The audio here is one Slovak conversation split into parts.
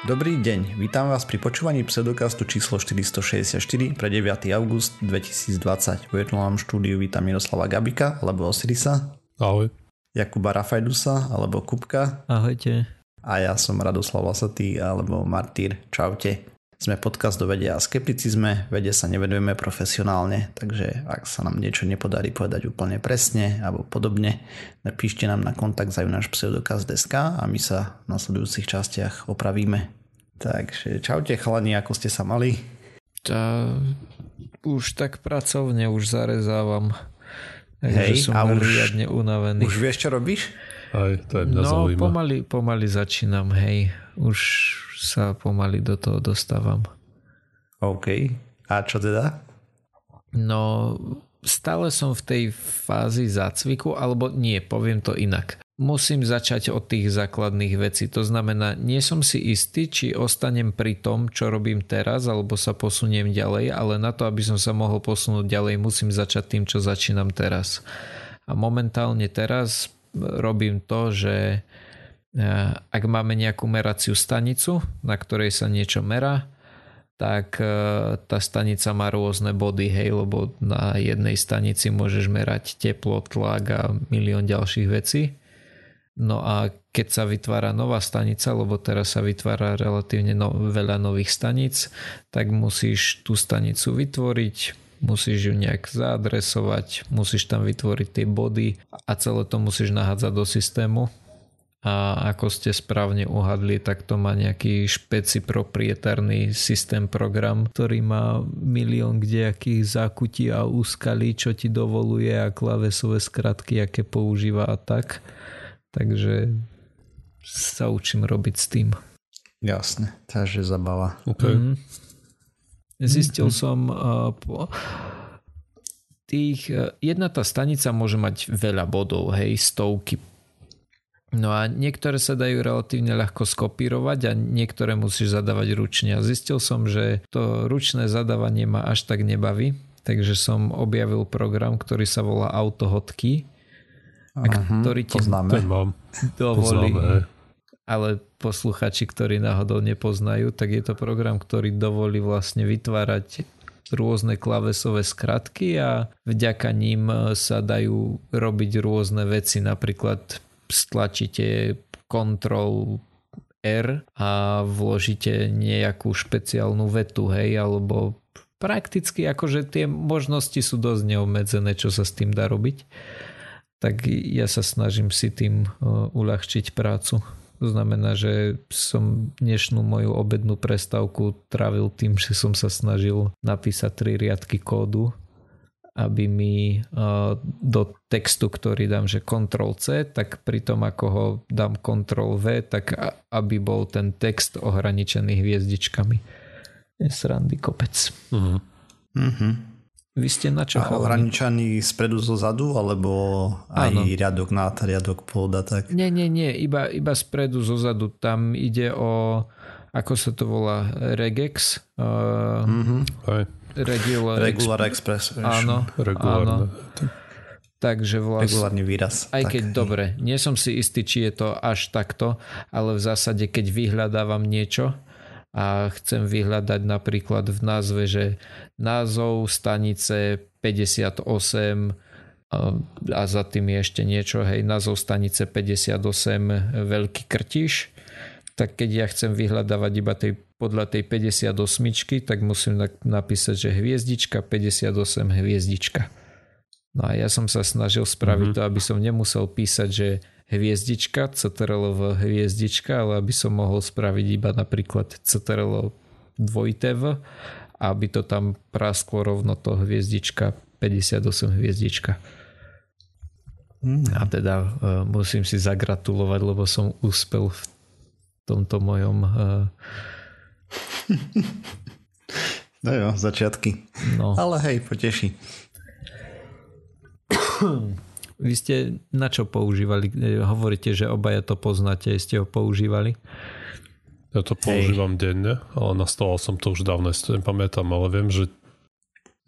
Dobrý deň, vítam vás pri počúvaní pseudokastu číslo 464 pre 9. august 2020. V virtuálnom štúdiu vítam Miroslava Gabika alebo Osirisa. Ahoj. Jakuba Rafajdusa alebo Kupka. Ahojte. A ja som Radoslav Lasatý alebo Martýr. Čaute. Sme podcast do vedia a skepticizme, vede sa nevedujeme profesionálne, takže ak sa nám niečo nepodarí povedať úplne presne alebo podobne, napíšte nám na kontakt za náš pseudokaz.sk a my sa v nasledujúcich častiach opravíme. Takže čaute chalani, ako ste sa mali? Tá, už tak pracovne už zarezávam. Hej, som a už, riadne unavený. Už vieš, čo robíš? Aj, to je mňa no, zaujíma. pomaly, pomaly začínam, hej. Už sa pomaly do toho dostávam. OK. A čo teda? No, stále som v tej fázi zácviku, alebo nie, poviem to inak. Musím začať od tých základných vecí. To znamená, nie som si istý, či ostanem pri tom, čo robím teraz, alebo sa posuniem ďalej, ale na to, aby som sa mohol posunúť ďalej, musím začať tým, čo začínam teraz. A momentálne teraz robím to, že ak máme nejakú meraciu stanicu, na ktorej sa niečo merá, tak e, tá stanica má rôzne body, hej, lebo na jednej stanici môžeš merať teplo, tlak a milión ďalších vecí. No a keď sa vytvára nová stanica, lebo teraz sa vytvára relatívne no, veľa nových staníc, tak musíš tú stanicu vytvoriť, musíš ju nejak zaadresovať, musíš tam vytvoriť tie body a celé to musíš nahádzať do systému a ako ste správne uhadli, tak to má nejaký špeci proprietárny systém program, ktorý má milión kdejakých zákutí a úskalí, čo ti dovoluje a klavesové skratky, aké používa a tak. Takže sa učím robiť s tým. Jasne, takže zabava. Okay. Mm-hmm. Zistil mm-hmm. som uh, po, tých, uh, jedna tá stanica môže mať veľa bodov, hej, stovky No a niektoré sa dajú relatívne ľahko skopírovať a niektoré musíš zadávať ručne. A zistil som, že to ručné zadávanie ma až tak nebaví, takže som objavil program, ktorý sa volá Autohotky, a ktorý ti poznáme. dovolí, ale posluchači, ktorí náhodou nepoznajú, tak je to program, ktorý dovolí vlastne vytvárať rôzne klavesové skratky a vďaka ním sa dajú robiť rôzne veci, napríklad stlačíte Ctrl R a vložíte nejakú špeciálnu vetu, hej, alebo prakticky akože tie možnosti sú dosť neobmedzené, čo sa s tým dá robiť. Tak ja sa snažím si tým uh, uľahčiť prácu. To znamená, že som dnešnú moju obednú prestávku trávil tým, že som sa snažil napísať tri riadky kódu aby mi do textu, ktorý dám, že Ctrl C, tak pri tom, ako ho dám Ctrl V, tak aby bol ten text ohraničený hviezdičkami. Je srandy kopec. Uh-huh. Uh-huh. Vy ste na čo? A ohraničený spredu zo zadu, alebo aj Áno. riadok nad, riadok pod a tak? Nie, nie, nie, iba, iba spredu zo zadu. Tam ide o, ako sa to volá, regex. Uh, uh-huh. Aj Regular, Regular Express. Áno, áno. Takže vlastne... Regulárny výraz. Aj tak. keď, dobre, nie som si istý, či je to až takto, ale v zásade, keď vyhľadávam niečo a chcem vyhľadať napríklad v názve, že názov stanice 58 a za tým je ešte niečo, hej, názov stanice 58 Veľký Krtiš, tak keď ja chcem vyhľadávať iba tej, podľa tej 58, tak musím napísať, že hviezdička 58 hviezdička. No a ja som sa snažil spraviť mm-hmm. to, aby som nemusel písať, že hviezdička, CTRL hviezdička, ale aby som mohol spraviť iba napríklad CTRL dvojité V, aby to tam prasklo rovno to hviezdička 58 hviezdička. Mm. A teda uh, musím si zagratulovať, lebo som úspel v tomto mojom... Uh... no jo, začiatky. No. Ale hej, poteší. Vy ste na čo používali? Hovoríte, že obaja to poznáte, ste ho používali? Ja to používam hej. denne, ale nastavil som to už dávno, si to nepamätám, ale viem, že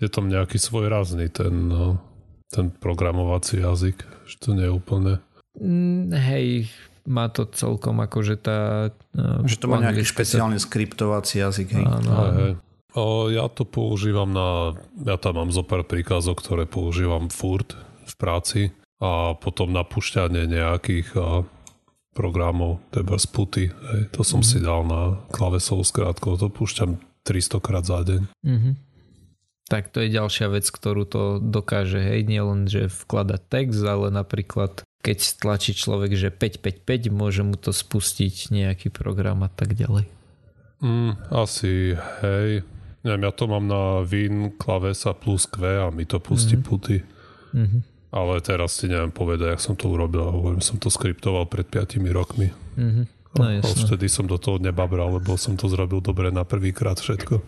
je tam nejaký svoj rázny ten, no, ten programovací jazyk, že to nie je úplne... Mm, hej, má to celkom akože tá... No, že to má nejaký špeciálny to... skriptovací jazyk. Hej. Áno, hej, hej. O, ja to používam na... Ja tam mám zo pár príkazov, ktoré používam furt v práci a potom na pušťanie nejakých a, programov, teda z puty. Hej. To som mm. si dal na klavesovú skrátku, to púšťam 300 krát za deň. Mm-hmm. Tak to je ďalšia vec, ktorú to dokáže. Hej, nielen, že vkladať text, ale napríklad keď stlačí človek, že 555, môže mu to spustiť nejaký program a tak ďalej. Mm, asi, hej. Neviem, ja to mám na Win klavesa plus Q a mi to pustí mm-hmm. puty. Mm-hmm. Ale teraz si neviem povedať, jak som to urobil. Hovorím, som to skriptoval pred 5 rokmi. Mm-hmm. No, a vtedy som do toho nebabral, lebo som to zrobil dobre na prvýkrát všetko.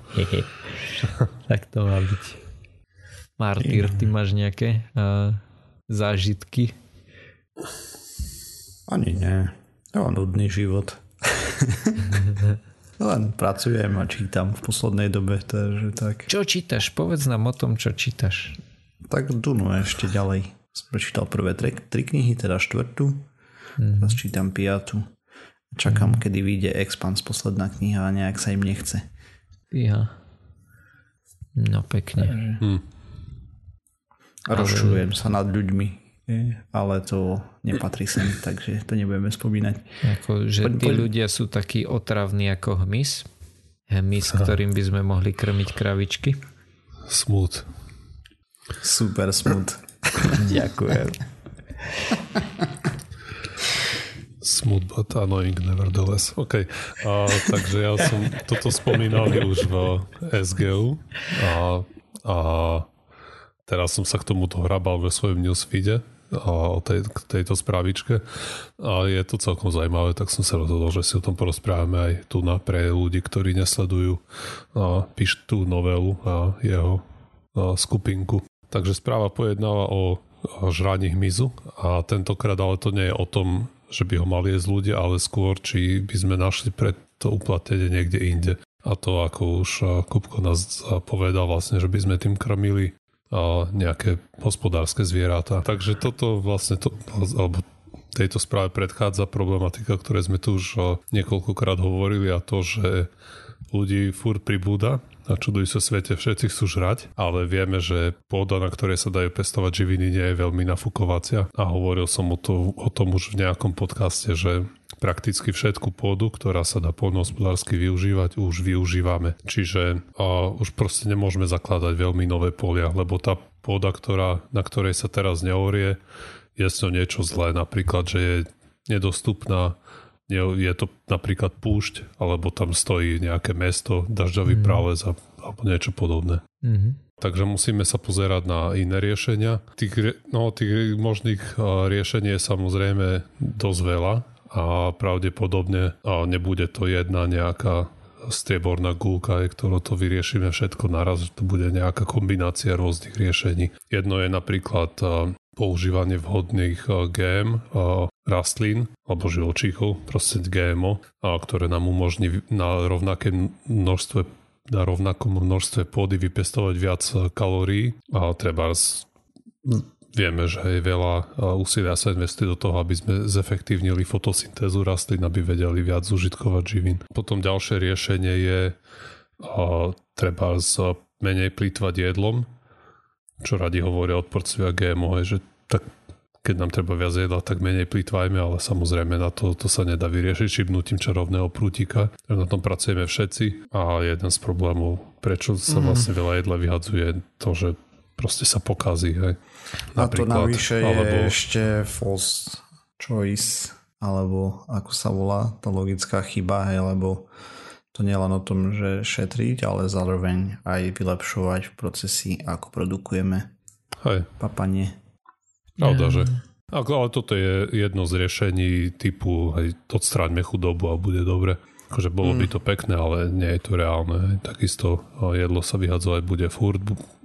tak to má byť. Martyr, ty máš nejaké uh, zážitky ani nie. To nudný život. Len pracujem a čítam v poslednej dobe, takže tak. Čo čítaš? Povedz nám o tom, čo čítaš. Tak Dunu ešte ďalej. Som prečítal prvé tri, tri knihy, teda štvrtú. Mm. Teraz čítam piatu. Čakám, mm. kedy vyjde Expans, posledná kniha a nejak sa im nechce. Ja. No pekne. Mm. Rozčujem sa nad ľuďmi, ale to nepatrí sem, takže to nebudeme spomínať. Ako, že tí ľudia sú takí otravní ako hmyz, hmyz, ktorým by sme mohli krmiť kravičky. Smut. Super smut. Ďakujem. Smooth but annoying nevertheless. OK. A, takže ja som toto spomínal už v SGU a, a teraz som sa k tomu dohrabal ve svojom newsfeede o tej, tejto správičke a je to celkom zaujímavé, tak som sa rozhodol, že si o tom porozprávame aj tu na pre ľudí, ktorí nesledujú a píš tú novelu a jeho a skupinku. Takže správa pojednáva o žraní hmyzu a tentokrát ale to nie je o tom, že by ho mali jesť ľudia, ale skôr, či by sme našli pre to uplatnenie niekde inde. A to ako už Kupko nás povedal vlastne, že by sme tým krmili nejaké hospodárske zvieratá. Takže toto vlastne to, alebo tejto správe predchádza problematika, ktoré sme tu už niekoľkokrát hovorili a to, že ľudí furt pribúda a čudujú sa svete, všetci chcú žrať, ale vieme, že pôda, na ktorej sa dajú pestovať živiny, nie je veľmi nafúkovacia a hovoril som o, to, o tom už v nejakom podcaste, že prakticky všetku pôdu, ktorá sa dá poľnohospodársky využívať, už využívame. Čiže a už proste nemôžeme zakladať veľmi nové polia, lebo tá pôda, ktorá, na ktorej sa teraz neorie, je to niečo zlé. Napríklad, že je nedostupná je to napríklad púšť, alebo tam stojí nejaké mesto, dažďový mm. prales alebo niečo podobné. Mm-hmm. Takže musíme sa pozerať na iné riešenia. Tých, no, tých možných riešení je samozrejme dosť veľa a pravdepodobne nebude to jedna nejaká strieborná gulka, ktorou to vyriešime všetko naraz, že to bude nejaká kombinácia rôznych riešení. Jedno je napríklad používanie vhodných GM rastlín alebo živočíchov, proste GMO, ktoré nám umožní na rovnaké množstve na rovnakom množstve pôdy vypestovať viac kalórií a treba Vieme, že je veľa úsilia sa investuje do toho, aby sme zefektívnili fotosyntézu rastlín, aby vedeli viac užitkovať živín. Potom ďalšie riešenie je treba z menej plýtvať jedlom, čo radi hovoria odporcovia GMO, je, že tak keď nám treba viac jedla, tak menej plýtvajme, ale samozrejme na to, to sa nedá vyriešiť šibnutím čarovného prútika. Na tom pracujeme všetci a jeden z problémov, prečo sa mm. vlastne veľa jedla vyhadzuje, to, že proste sa pokazí. Hej. A to navyše je alebo... ešte false choice, alebo ako sa volá, tá logická chyba, hej, lebo to nie len o tom, že šetriť, ale zároveň aj vylepšovať v procesy, ako produkujeme hej. papanie. Pravda, že? Ale toto je jedno z riešení typu hej, odstráňme chudobu a bude dobre. Akože bolo mm. by to pekné, ale nie je to reálne. Takisto jedlo sa vyhadzovať bude furt,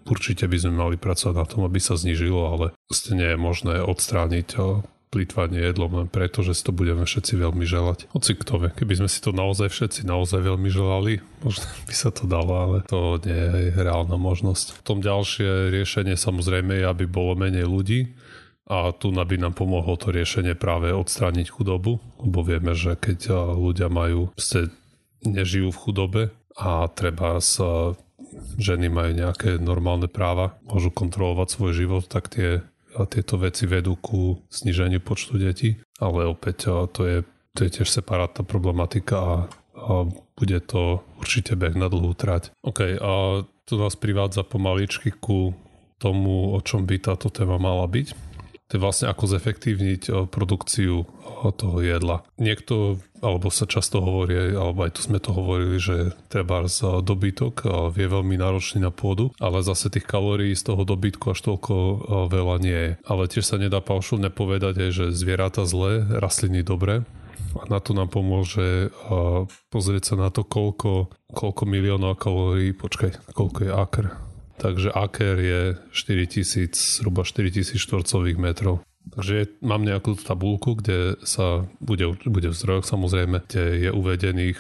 Určite by sme mali pracovať na tom, aby sa znižilo, ale vlastne nie je možné odstrániť plýtvanie jedlom len preto, že si to budeme všetci veľmi želať. Hoci kto vie, keby sme si to naozaj všetci naozaj veľmi želali, možno by sa to dalo, ale to nie je reálna možnosť. V tom ďalšie riešenie samozrejme je, aby bolo menej ľudí A tu by nám pomohlo to riešenie práve odstrániť chudobu, lebo vieme, že keď ľudia majú, ste nežijú v chudobe a treba sa ženy majú nejaké normálne práva, môžu kontrolovať svoj život, tak tie, tieto veci vedú ku sniženiu počtu detí. Ale opäť to je, to je tiež separátna problematika a, a bude to určite beh na dlhú trať. OK, a to nás privádza pomaličky ku tomu, o čom by táto téma mala byť to je vlastne ako zefektívniť eh, produkciu eh, toho jedla. Niekto, alebo sa často hovorí, alebo aj tu sme to hovorili, že treba z dobytok vie veľmi náročný na pôdu, ale zase tých kalórií z toho dobytku až toľko veľa nie je. Ale tiež sa nedá paušulne povedať že zvieratá zlé, rastliny dobré. A na to nám pomôže pozrieť sa na to, koľko, koľko miliónov kalórií, počkaj, koľko je akr takže aker je 4000, zhruba 4000 štvorcových metrov. Takže mám nejakú tabulku, kde sa bude, bude v zdrojoch samozrejme, kde je uvedených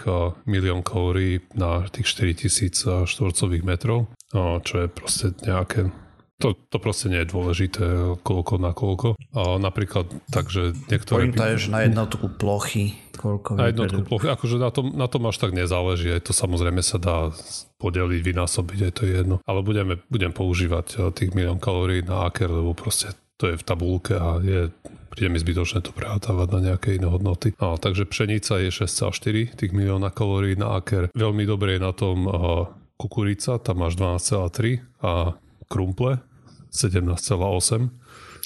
milión kalórií na tých 4000 štvorcových metrov, čo je proste nejaké to, to proste nie je dôležité, koľko na koľko. A napríklad tak, že niektoré... Pointa je, že na jednotku plochy koľko Na jednotku plochy, akože na tom, na tom až tak nezáleží, aj to samozrejme sa dá podeliť, vynásobiť, aj to je jedno. Ale budeme, budem používať tých milión kalórií na aker, lebo proste to je v tabulke a je, príde mi zbytočné to prehátavať na nejaké iné hodnoty. A, takže pšenica je 6,4 tých milióna kalórií na aker. Veľmi dobre je na tom a, kukurica, tam máš 12,3 a krumple 17,8.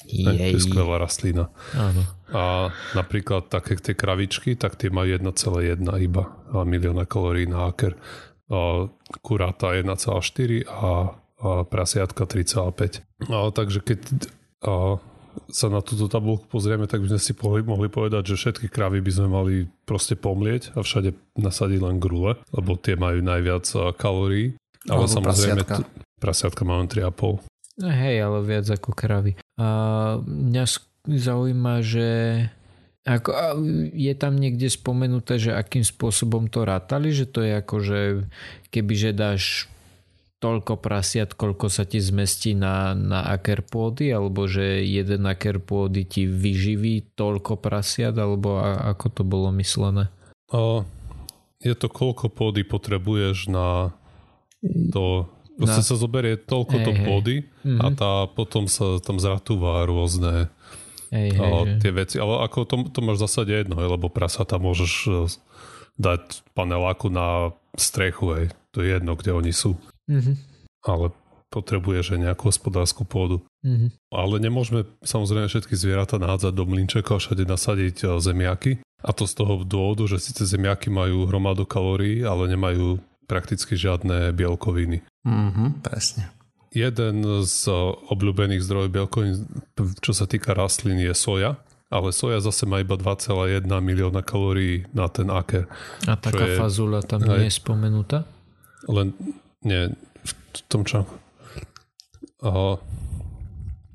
To je skvelá rastlina. Áno. A napríklad také tie kravičky, tak tie majú 1,1 iba milióna kalórií na aker. A kuráta 1,4 a, a prasiatka 3,5. A, takže keď a, sa na túto tabulku pozrieme, tak by sme si mohli povedať, že všetky kravy by sme mali proste pomlieť a všade nasadiť len grule, lebo tie majú najviac kalórií. Ale Alebo samozrejme, prasiatka. prasiatka máme 3,5. No hej, ale viac ako kravy. A mňa zaujíma, že ako, je tam niekde spomenuté, že akým spôsobom to rátali, že to je ako, že keby že dáš toľko prasiat, koľko sa ti zmestí na, na aker pôdy, alebo že jeden aker pôdy ti vyživí toľko prasiat, alebo a, ako to bolo myslené? O, je to koľko pôdy potrebuješ na to Proste na... sa zoberie toľko to pôdy mm-hmm. a tá potom sa tam zratúva rôzne hej, hej, o, tie veci. Ale ako to, to máš v zásade jedno, hej, lebo prasa tam môžeš e, dať paneláku na strechu, hej. to je jedno, kde oni sú. Mm-hmm. Ale potrebuješ aj nejakú hospodárskú pôdu. Mm-hmm. Ale nemôžeme samozrejme všetky zvieratá nahádzať do mlinčeka a všade nasadiť e, zemiaky. A to z toho dôvodu, že síce zemiaky majú hromadu kalórií, ale nemajú prakticky žiadne bielkoviny. Mhm, presne. Jeden z obľúbených zdrojov bielkovín, čo sa týka rastlín, je soja, ale soja zase má iba 2,1 milióna kalórií na ten aker. A taká je, fazula tam aj, nie je spomenutá? Len, nie, v tom článku.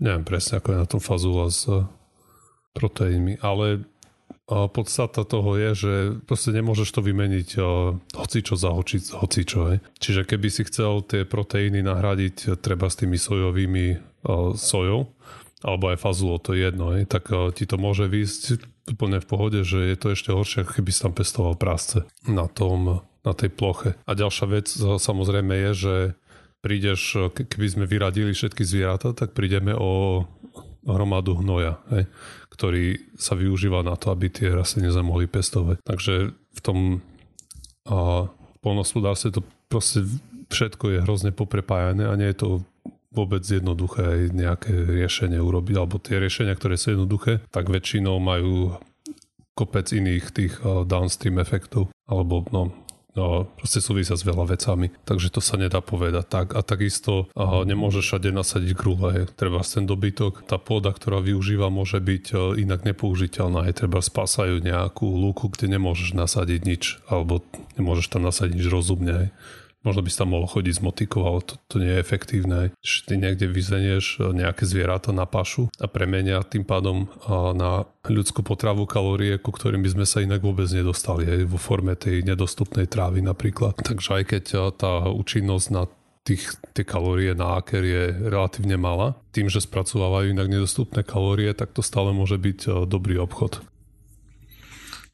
neviem presne, ako je na tom fazula s proteínmi, ale a podstata toho je, že proste nemôžeš to vymeniť hocičo za hoci, hocičo. Čiže keby si chcel tie proteíny nahradiť treba s tými sojovými sojou, alebo aj fazulo, to je jedno, tak ti to môže výjsť úplne v pohode, že je to ešte horšie, ako keby si tam pestoval prásce na, tom, na tej ploche. A ďalšia vec samozrejme je, že prídeš, keby sme vyradili všetky zvieratá, tak prídeme o hromadu hnoja. Hej ktorý sa využíva na to, aby tie rastliny sa mohli pestovať. Takže v tom a, polnospodárstve to proste všetko je hrozne poprepájané a nie je to vôbec jednoduché aj nejaké riešenie urobiť, alebo tie riešenia, ktoré sú jednoduché, tak väčšinou majú kopec iných tých downstream efektov, alebo no, no, proste súvisia s veľa vecami, takže to sa nedá povedať tak. A takisto aha, nemôžeš všade nasadiť grule, treba ten dobytok, tá pôda, ktorá využíva, môže byť e, inak nepoužiteľná, je treba spásajú nejakú lúku, kde nemôžeš nasadiť nič, alebo nemôžeš tam nasadiť nič rozumne. Hej. Možno by si tam mohol chodiť s motikou, ale to, to nie je efektívne. Že ty niekde vyzvenieš e, nejaké zvieratá na pašu a premenia tým pádom na ľudskú potravu kalórie, ku ktorým by sme sa inak vôbec nedostali, aj vo forme tej nedostupnej trávy napríklad. Takže aj keď e, tá účinnosť na tých, tie kalórie na aker je relatívne malá. Tým, že spracovávajú inak nedostupné kalórie, tak to stále môže byť e, dobrý obchod.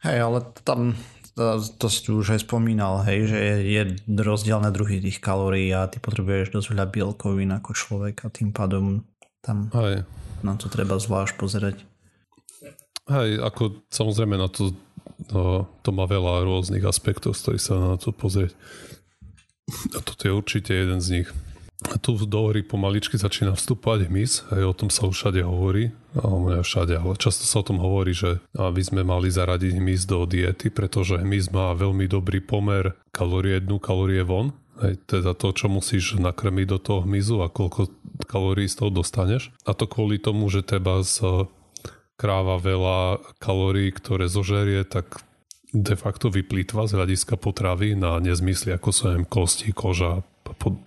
Hej, ale tam to si tu už aj spomínal, hej, že je rozdielne druhy tých kalórií a ty potrebuješ dosť veľa bielkovín ako človek a tým pádom tam hej. na to treba zvlášť pozerať. Hej, ako samozrejme na to, no, to má veľa rôznych aspektov, z ktorých sa na to pozrieť. A toto je určite jeden z nich. Tu do hry pomaličky začína vstúpať hmyz, aj o tom sa už všade hovorí, alebo ne všade, ale často sa o tom hovorí, že by sme mali zaradiť hmyz do diety, pretože hmyz má veľmi dobrý pomer kalórie jednu, kalórie von, aj teda to, čo musíš nakrmiť do toho hmyzu a koľko kalórií z toho dostaneš. A to kvôli tomu, že teba z kráva veľa kalórií, ktoré zožerie, tak de facto vyplýtva z hľadiska potravy na nezmysly, ako sú kosti, koža,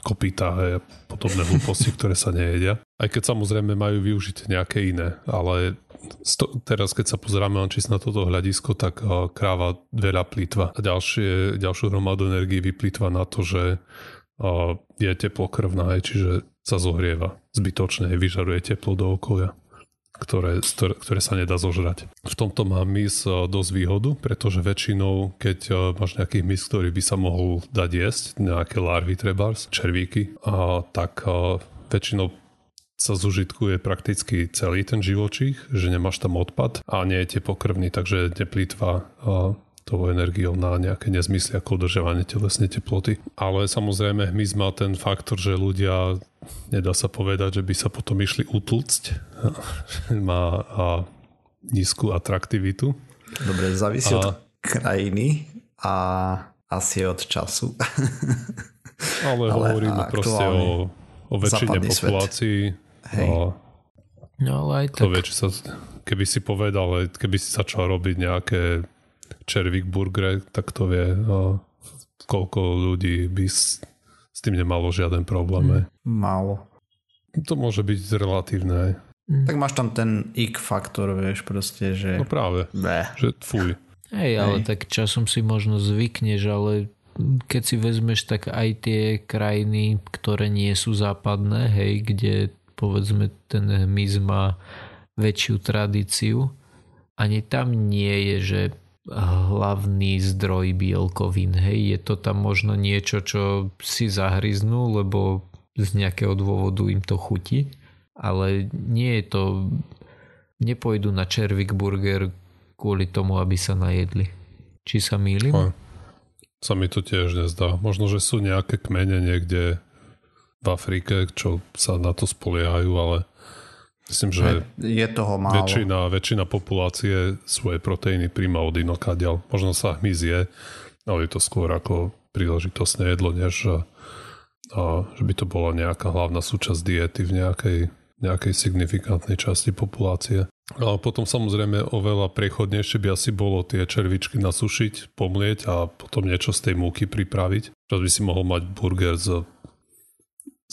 kopita a podobné hlúposti, ktoré sa nejedia. Aj keď samozrejme majú využiť nejaké iné, ale sto, teraz keď sa pozeráme len čist na toto hľadisko, tak uh, kráva veľa plýtva. A ďalšie, ďalšiu hromadu energii vyplýtva na to, že uh, je teplokrvná, čiže sa zohrieva zbytočne, vyžaruje teplo do okolia ktoré, ktoré sa nedá zožrať. V tomto má mis e, dosť výhodu, pretože väčšinou, keď e, máš nejaký mis, ktorý by sa mohol dať jesť, nejaké larvy trebárs, červíky, a tak a e, väčšinou sa zužitkuje prakticky celý ten živočích, že nemáš tam odpad a nie je pokrvný, takže neplýtva tou energiou na nejaké nezmysly ako udržovanie telesnej teploty. Ale samozrejme hmyz má ten faktor, že ľudia, nedá sa povedať, že by sa potom išli utlcť. má a nízku atraktivitu. Dobre, závisí a... od krajiny a asi od času. ale, ale hovoríme proste o, o väčšine populácií. Hej. A no ale aj tak. To vie, sa, keby si povedal, keby si začal robiť nejaké červík burger, tak to vie, no, koľko ľudí by s, s tým nemalo žiaden problém. Mm, málo. To môže byť relatívne. Mm. Tak máš tam ten ik faktor, vieš, proste, že... No práve, Bleh. že fuj. Hej, ale Hej. tak časom si možno zvykneš, ale keď si vezmeš tak aj tie krajiny, ktoré nie sú západné, hej, kde povedzme ten hmyz má väčšiu tradíciu, ani tam nie je, že hlavný zdroj bielkovín. Hej, je to tam možno niečo, čo si zahryznú, lebo z nejakého dôvodu im to chutí, ale nie je to nepôjdu na červik burger kvôli tomu, aby sa najedli. Či sa mýlim? A, sa mi to tiež nezdá. Možno, že sú nejaké kmene niekde v Afrike, čo sa na to spoliehajú, ale Myslím, že je toho málo. Väčšina, väčšina populácie svoje proteíny príjma od inokadiaľ. Možno sa hmyz je, ale je to skôr ako príležitostné jedlo, než a, že by to bola nejaká hlavná súčasť diety v nejakej, nejakej signifikantnej časti populácie. Ale potom samozrejme oveľa prechodnejšie by asi bolo tie červičky nasušiť, pomlieť a potom niečo z tej múky pripraviť. Teraz by si mohol mať burger z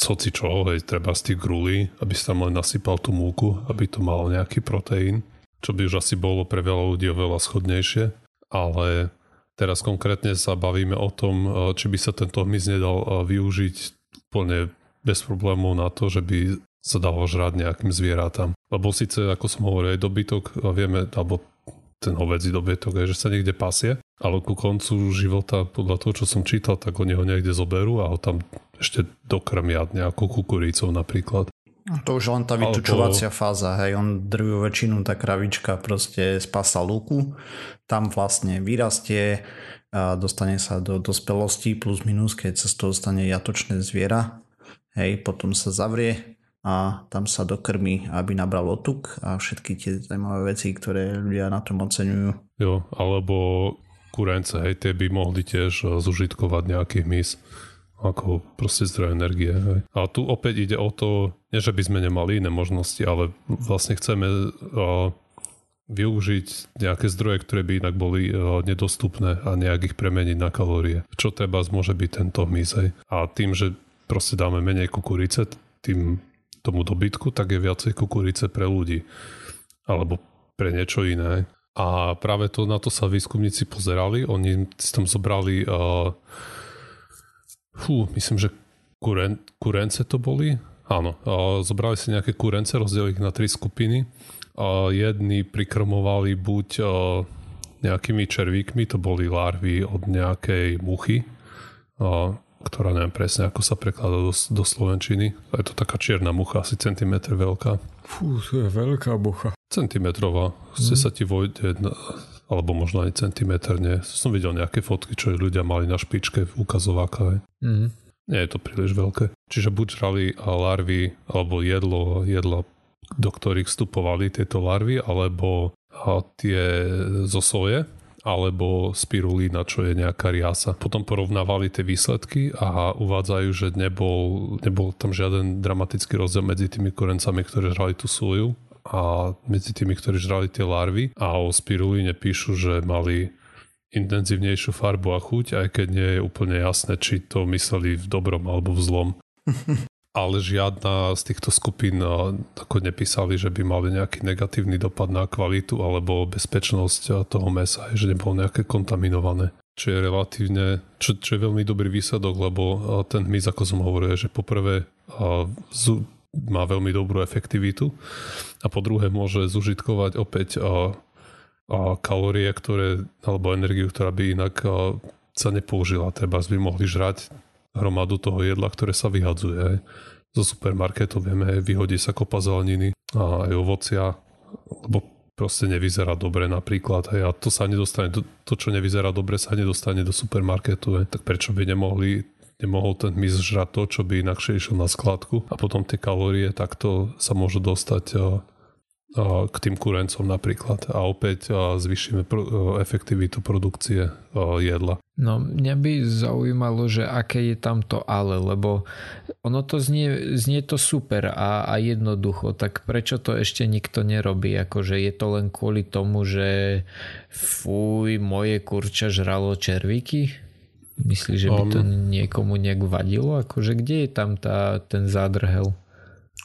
hoci čo, hej, treba z tých grulí, aby si tam len nasypal tú múku, aby to malo nejaký proteín, čo by už asi bolo pre veľa ľudí oveľa schodnejšie, ale teraz konkrétne sa bavíme o tom, e, či by sa tento hmyz nedal e, využiť úplne bez problémov na to, že by sa dalo žrať nejakým zvieratám. Lebo síce, ako som hovoril, aj dobytok, vieme, alebo ten hovedzí dobytok, že sa niekde pasie, ale ku koncu života, podľa toho, čo som čítal, tak oni ho niekde zoberú a ho tam ešte dokrmia nejakou kukurícou napríklad. To už len tá vytučovacia Albo... fáza, hej, on drvú väčšinu tá kravička proste spasa luku, tam vlastne vyrastie, a dostane sa do dospelosti plus minus, keď sa z toho stane jatočné zviera, hej, potom sa zavrie a tam sa dokrmi, aby nabral otuk a všetky tie zaujímavé veci, ktoré ľudia na tom oceňujú. Jo, alebo kurence, hej, tie by mohli tiež zužitkovať nejaký hmyz ako proste zdroj energie. Hej. A tu opäť ide o to, nie že by sme nemali iné možnosti, ale vlastne chceme uh, využiť nejaké zdroje, ktoré by inak boli uh, nedostupné a nejak ich premeniť na kalórie. Čo treba môže byť tento hmyz. A tým, že proste dáme menej kukurice, tým tomu dobytku, tak je viacej kukurice pre ľudí. Alebo pre niečo iné. A práve to na to sa výskumníci pozerali. Oni si tam zobrali uh, fú, myslím, že kuren, kurence to boli. Áno, zobrali si nejaké kurence, rozdelili ich na tri skupiny. Jedni prikrmovali buď nejakými červíkmi, to boli larvy od nejakej muchy, ktorá neviem presne, ako sa prekladá do, do Slovenčiny. Je to taká čierna mucha, asi centimetr veľká. Fú, to je veľká mucha. Centimetrová. Chce mm. sa ti vojde, alebo možno aj centimetr, nie. Som videl nejaké fotky, čo ľudia mali na špičke v ukazováka. Mm. Nie je to príliš veľké. Čiže buď žrali larvy alebo jedlo, jedlo, do ktorých vstupovali tieto larvy, alebo tie zo soje, alebo spirulína, čo je nejaká riasa. Potom porovnávali tie výsledky a uvádzajú, že nebol, nebol tam žiaden dramatický rozdiel medzi tými korencami, ktoré žrali tú soju a medzi tými, ktorí žrali tie larvy. A o spirulíne píšu, že mali intenzívnejšiu farbu a chuť, aj keď nie je úplne jasné, či to mysleli v dobrom alebo v zlom. Ale žiadna z týchto skupín ako nepísali, že by mali nejaký negatívny dopad na kvalitu alebo bezpečnosť toho mesa, že nebolo nejaké kontaminované. Čo je relatívne, čo, čo je veľmi dobrý výsledok, lebo ten hmyz, ako som hovoril, že poprvé má veľmi dobrú efektivitu a po druhé môže zužitkovať opäť kalórie, ktoré, alebo energiu, ktorá by inak sa nepoužila. Treba by mohli žrať hromadu toho jedla, ktoré sa vyhadzuje. Aj. Zo supermarketu vieme, vyhodí sa kopa zeleniny a aj ovocia, lebo proste nevyzerá dobre napríklad. Hej, a to sa nedostane, to, to, čo nevyzerá dobre, sa nedostane do supermarketu. Hej. Tak prečo by nemohli nemohol ten hmyz žrať to, čo by inakšie išiel na skladku a potom tie kalórie takto sa môžu dostať k tým kurencom napríklad a opäť zvýšime efektivitu produkcie jedla. No mňa by zaujímalo, že aké je tam to ale, lebo ono to znie, znie to super a, a jednoducho, tak prečo to ešte nikto nerobí? Akože je to len kvôli tomu, že fuj, moje kurča žralo červíky? Myslíš, že by to niekomu nejak vadilo? Akože kde je tam tá, ten zádrhel?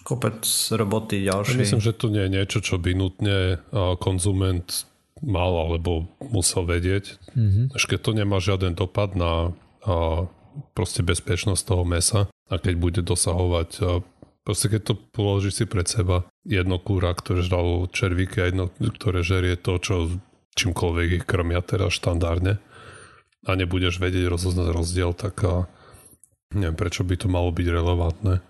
Kopec roboty ďalšej. Myslím, že to nie je niečo, čo by nutne konzument mal alebo musel vedieť. Mm-hmm. Až keď to nemá žiaden dopad na a, proste bezpečnosť toho mesa a keď bude dosahovať a, proste keď to položíš si pred seba jedno kúra, ktoré žralo červíky a jedno, ktoré žerie to, čo čímkoľvek ich krmia teraz štandardne a nebudeš vedieť rozoznať rozdiel, tak a, neviem, prečo by to malo byť relevantné.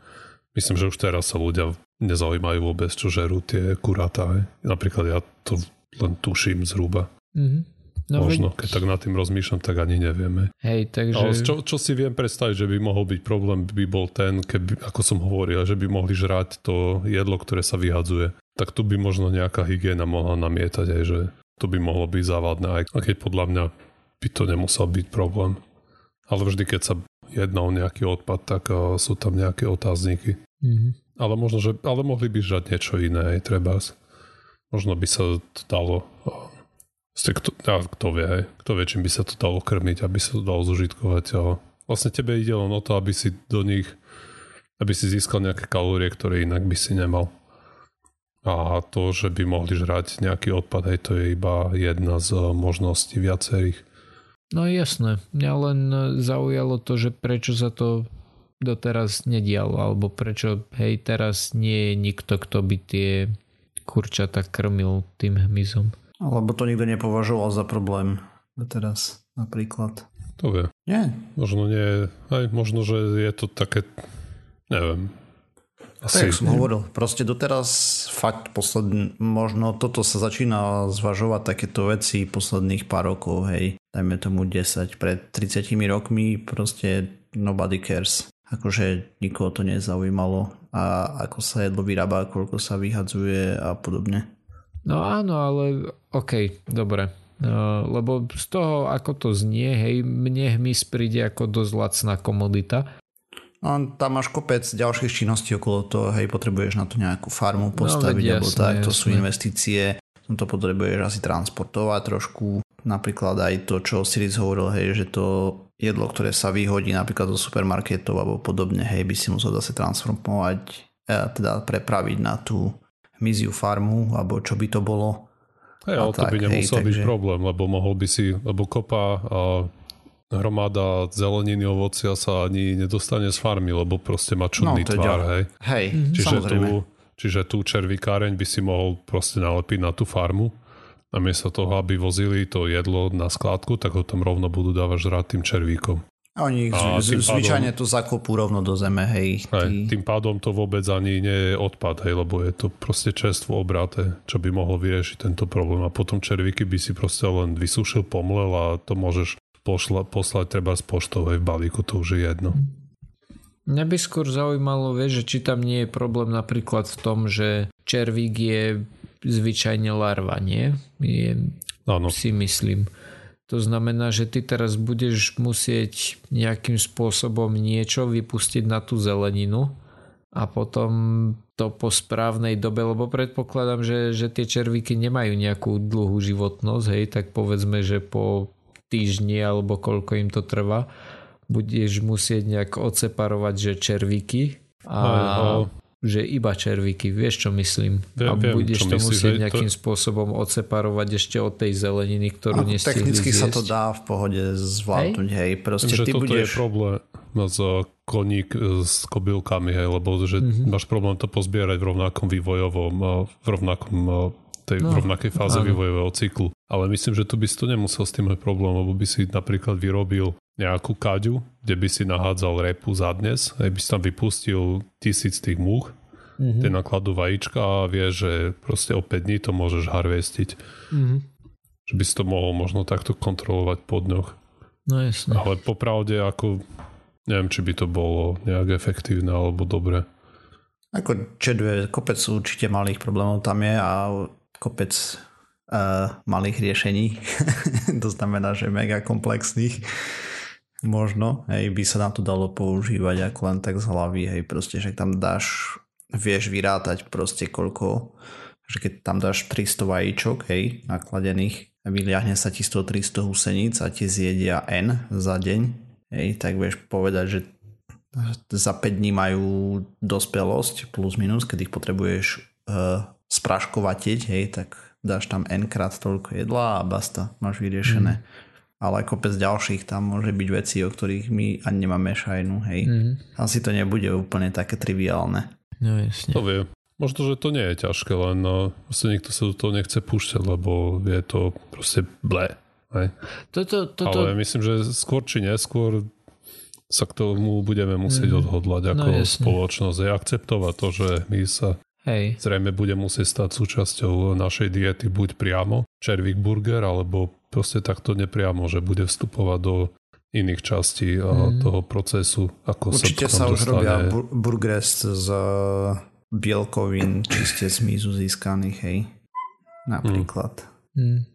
Myslím, že už teraz sa ľudia nezaujímajú vôbec, čo žerú tie kuráta. Napríklad ja to len tuším zhruba. Mm-hmm. No, Možno, keď tak nad tým rozmýšľam, tak ani nevieme. Hej, takže... Ale čo, čo si viem predstaviť, že by mohol byť problém, by bol ten, keby, ako som hovoril, že by mohli žrať to jedlo, ktoré sa vyhadzuje. Tak tu by možno nejaká hygiena mohla namietať aj, že to by mohlo byť závadné, aj keď podľa mňa by to nemusel byť problém. Ale vždy, keď sa jednou nejaký odpad, tak uh, sú tam nejaké otázniky. Mm-hmm. Ale možno, že, ale mohli by žať niečo iné, aj treba. Možno by sa to dalo uh, kto, ja, kto vie, aj, kto vie, čím by sa to dalo krmiť, aby sa to dalo zužitkovať. Ale vlastne tebe ide len o to, aby si do nich, aby si získal nejaké kalórie, ktoré inak by si nemal. A to, že by mohli žrať nejaký odpad, aj to je iba jedna z možností viacerých. No jasné, mňa len zaujalo to, že prečo sa to doteraz nedialo, alebo prečo hej teraz nie je nikto, kto by tie kurčata krmil tým hmyzom. Alebo to nikto nepovažoval za problém doteraz napríklad. To vie. Nie. Možno nie, aj možno, že je to také, neviem, asi. Tak som hovoril, proste doteraz fakt posledný, možno toto sa začína zvažovať takéto veci posledných pár rokov, hej. Dajme tomu 10, pred 30 rokmi proste nobody cares. Akože nikoho to nezaujímalo a ako sa jedlo vyrába, koľko sa vyhadzuje a podobne. No áno, ale OK, dobre. Uh, lebo z toho, ako to znie, hej, mne hmyz príde ako dosť lacná komodita No, tam máš kopec ďalších činností okolo toho, hej, potrebuješ na to nejakú farmu no, postaviť, no, alebo tak, to jasne. sú investície, to potrebuješ asi transportovať trošku, napríklad aj to, čo Siris hovoril, hej, že to jedlo, ktoré sa vyhodí napríklad do supermarketov alebo podobne, hej, by si musel zase transformovať, e, teda prepraviť na tú miziu farmu, alebo čo by to bolo. Hej, ale to by nemusel hej, byť takže... problém, lebo mohol by si, lebo kopa hromada zeleniny, ovocia sa ani nedostane z farmy, lebo proste má čudný no, tvar, hej. Hej, mm-hmm. čiže samozrejme. tu, čiže tú červikáreň by si mohol proste nalepiť na tú farmu a miesto toho, aby vozili to jedlo na skládku, tak ho tam rovno budú dávať žrať tým červíkom. A oni a z, zvyčajne to zakopú rovno do zeme, hej. hej Tým pádom to vôbec ani nie je odpad, hej, lebo je to proste čerstvo obraté, čo by mohlo vyriešiť tento problém. A potom červíky by si proste len vysúšil, pomlel a to môžeš pošla, poslať treba z poštovej v balíku, to už je jedno. Mňa by skôr zaujímalo, vieš, že či tam nie je problém napríklad v tom, že červík je zvyčajne larva, nie? Je, ano. si myslím. To znamená, že ty teraz budeš musieť nejakým spôsobom niečo vypustiť na tú zeleninu a potom to po správnej dobe, lebo predpokladám, že, že tie červíky nemajú nejakú dlhú životnosť, hej, tak povedzme, že po týždni alebo koľko im to trvá, budeš musieť nejak odseparovať, že červíky a že iba červíky, vieš čo myslím? Viem, a budeš to musieť nejakým to... spôsobom odseparovať ešte od tej zeleniny, ktorú nestihli Technicky zjesť. sa to dá v pohode zvládnuť, hej, hej proste že ty toto budeš... je problém s koník s kobylkami, hej, lebo že mm-hmm. máš problém to pozbierať v rovnakom vývojovom, v rovnakom tej no, rovnakej fáze áno. vývojového cyklu. Ale myslím, že tu by si to nemusel s tým mať problém, lebo by si napríklad vyrobil nejakú kaďu, kde by si nahádzal repu za dnes, aj by si tam vypustil tisíc tých múch, mm-hmm. tie nakladú vajíčka a vieš, že proste o 5 dní to môžeš harvestiť. Mm-hmm. Že by si to mohol možno takto kontrolovať po dňoch. No jasne. Ale popravde ako neviem, či by to bolo nejak efektívne alebo dobre. Ako čedve, kopec určite malých problémov tam je a kopec uh, malých riešení. to znamená, že mega komplexných. Možno, hej, by sa na to dalo používať ako len tak z hlavy, hej, proste, že tam dáš, vieš vyrátať proste koľko, že keď tam dáš 300 vajíčok, hej, nakladených, vyliahne sa ti 100-300 huseníc a ti zjedia N za deň, hej, tak vieš povedať, že za 5 dní majú dospelosť plus minus, keď ich potrebuješ uh, spraškovatiť, hej, tak dáš tam n krát toľko jedla a basta, máš vyriešené. Mm. Ale kopec ďalších tam môže byť veci, o ktorých my ani nemáme šajnu, hej. Mm. Asi to nebude úplne také triviálne. No jasne. To vie. Možno, že to nie je ťažké, len no, proste niekto sa do toho nechce púšťať, lebo je to proste ble. Hej. Toto, toto... Ale myslím, že skôr či neskôr sa k tomu budeme musieť mm. odhodlať ako no, spoločnosť a akceptovať to, že my sa Hej. Zrejme bude musieť stať súčasťou našej diety buď priamo červík burger, alebo proste takto nepriamo, že bude vstupovať do iných častí mm. toho procesu. Ako Určite sa, sa už dostane... robia burgery z bielkovín čiste z mízu získaných, hej. Napríklad. Mm.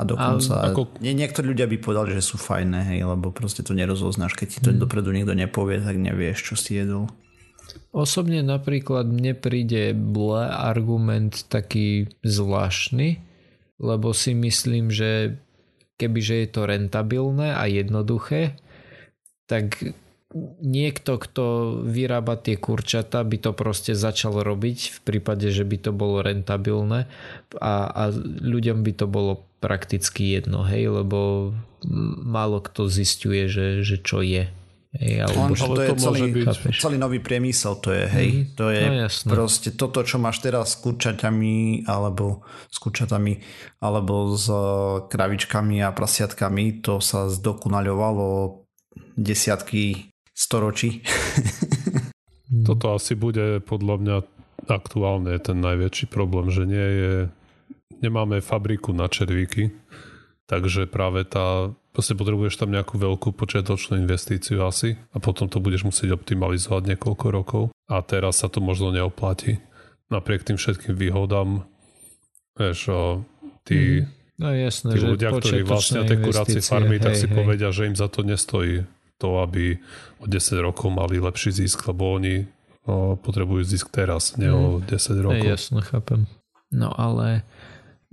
A dokonca, a ako... nie, niektorí ľudia by povedali, že sú fajné, hej, lebo proste to nerozoznáš. Keď ti to mm. dopredu niekto nepovie, tak nevieš, čo si jedol. Osobne napríklad mne príde ble argument taký zvláštny, lebo si myslím, že kebyže je to rentabilné a jednoduché, tak niekto, kto vyrába tie kurčata, by to proste začal robiť v prípade, že by to bolo rentabilné a, a ľuďom by to bolo prakticky jedno, hej, lebo málo kto zistuje, že, že čo je Hej, alebo, Lenže to je to celý, byť... celý nový priemysel, to je, hej. Mm, to je no, proste toto, čo máš teraz s kurčatami, alebo s kurčatami, alebo s e, kravičkami a prasiatkami, to sa zdokunaľovalo desiatky storočí. Mm. Toto asi bude podľa mňa aktuálne ten najväčší problém, že nie je nemáme fabriku na červíky, takže práve tá Proste potrebuješ tam nejakú veľkú počiatočnú investíciu asi a potom to budeš musieť optimalizovať niekoľko rokov a teraz sa to možno neoplatí. Napriek tým všetkým výhodám, vieš, tí, mm. no, jasné, tí ľudia, ktorí vlastnia tie kuracie farmy, hej, tak si hej. povedia, že im za to nestojí to, aby o 10 rokov mali lepší zisk, lebo oni o, potrebujú zisk teraz, nie mm. o 10 rokov. Jasne, chápem. No ale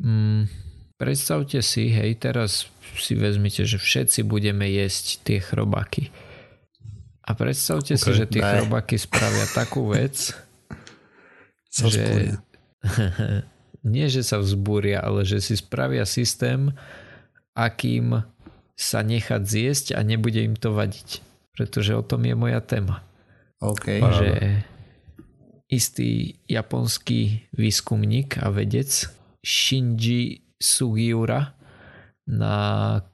mm, predstavte si, hej, teraz si vezmite, že všetci budeme jesť tie chrobaky. A predstavte okay, si, že tie ne. chrobaky spravia takú vec, sa že... nie, že sa vzbúria, ale že si spravia systém, akým sa nechať zjesť a nebude im to vadiť. Pretože o tom je moja téma. OK. Že istý japonský výskumník a vedec Shinji Sugiura na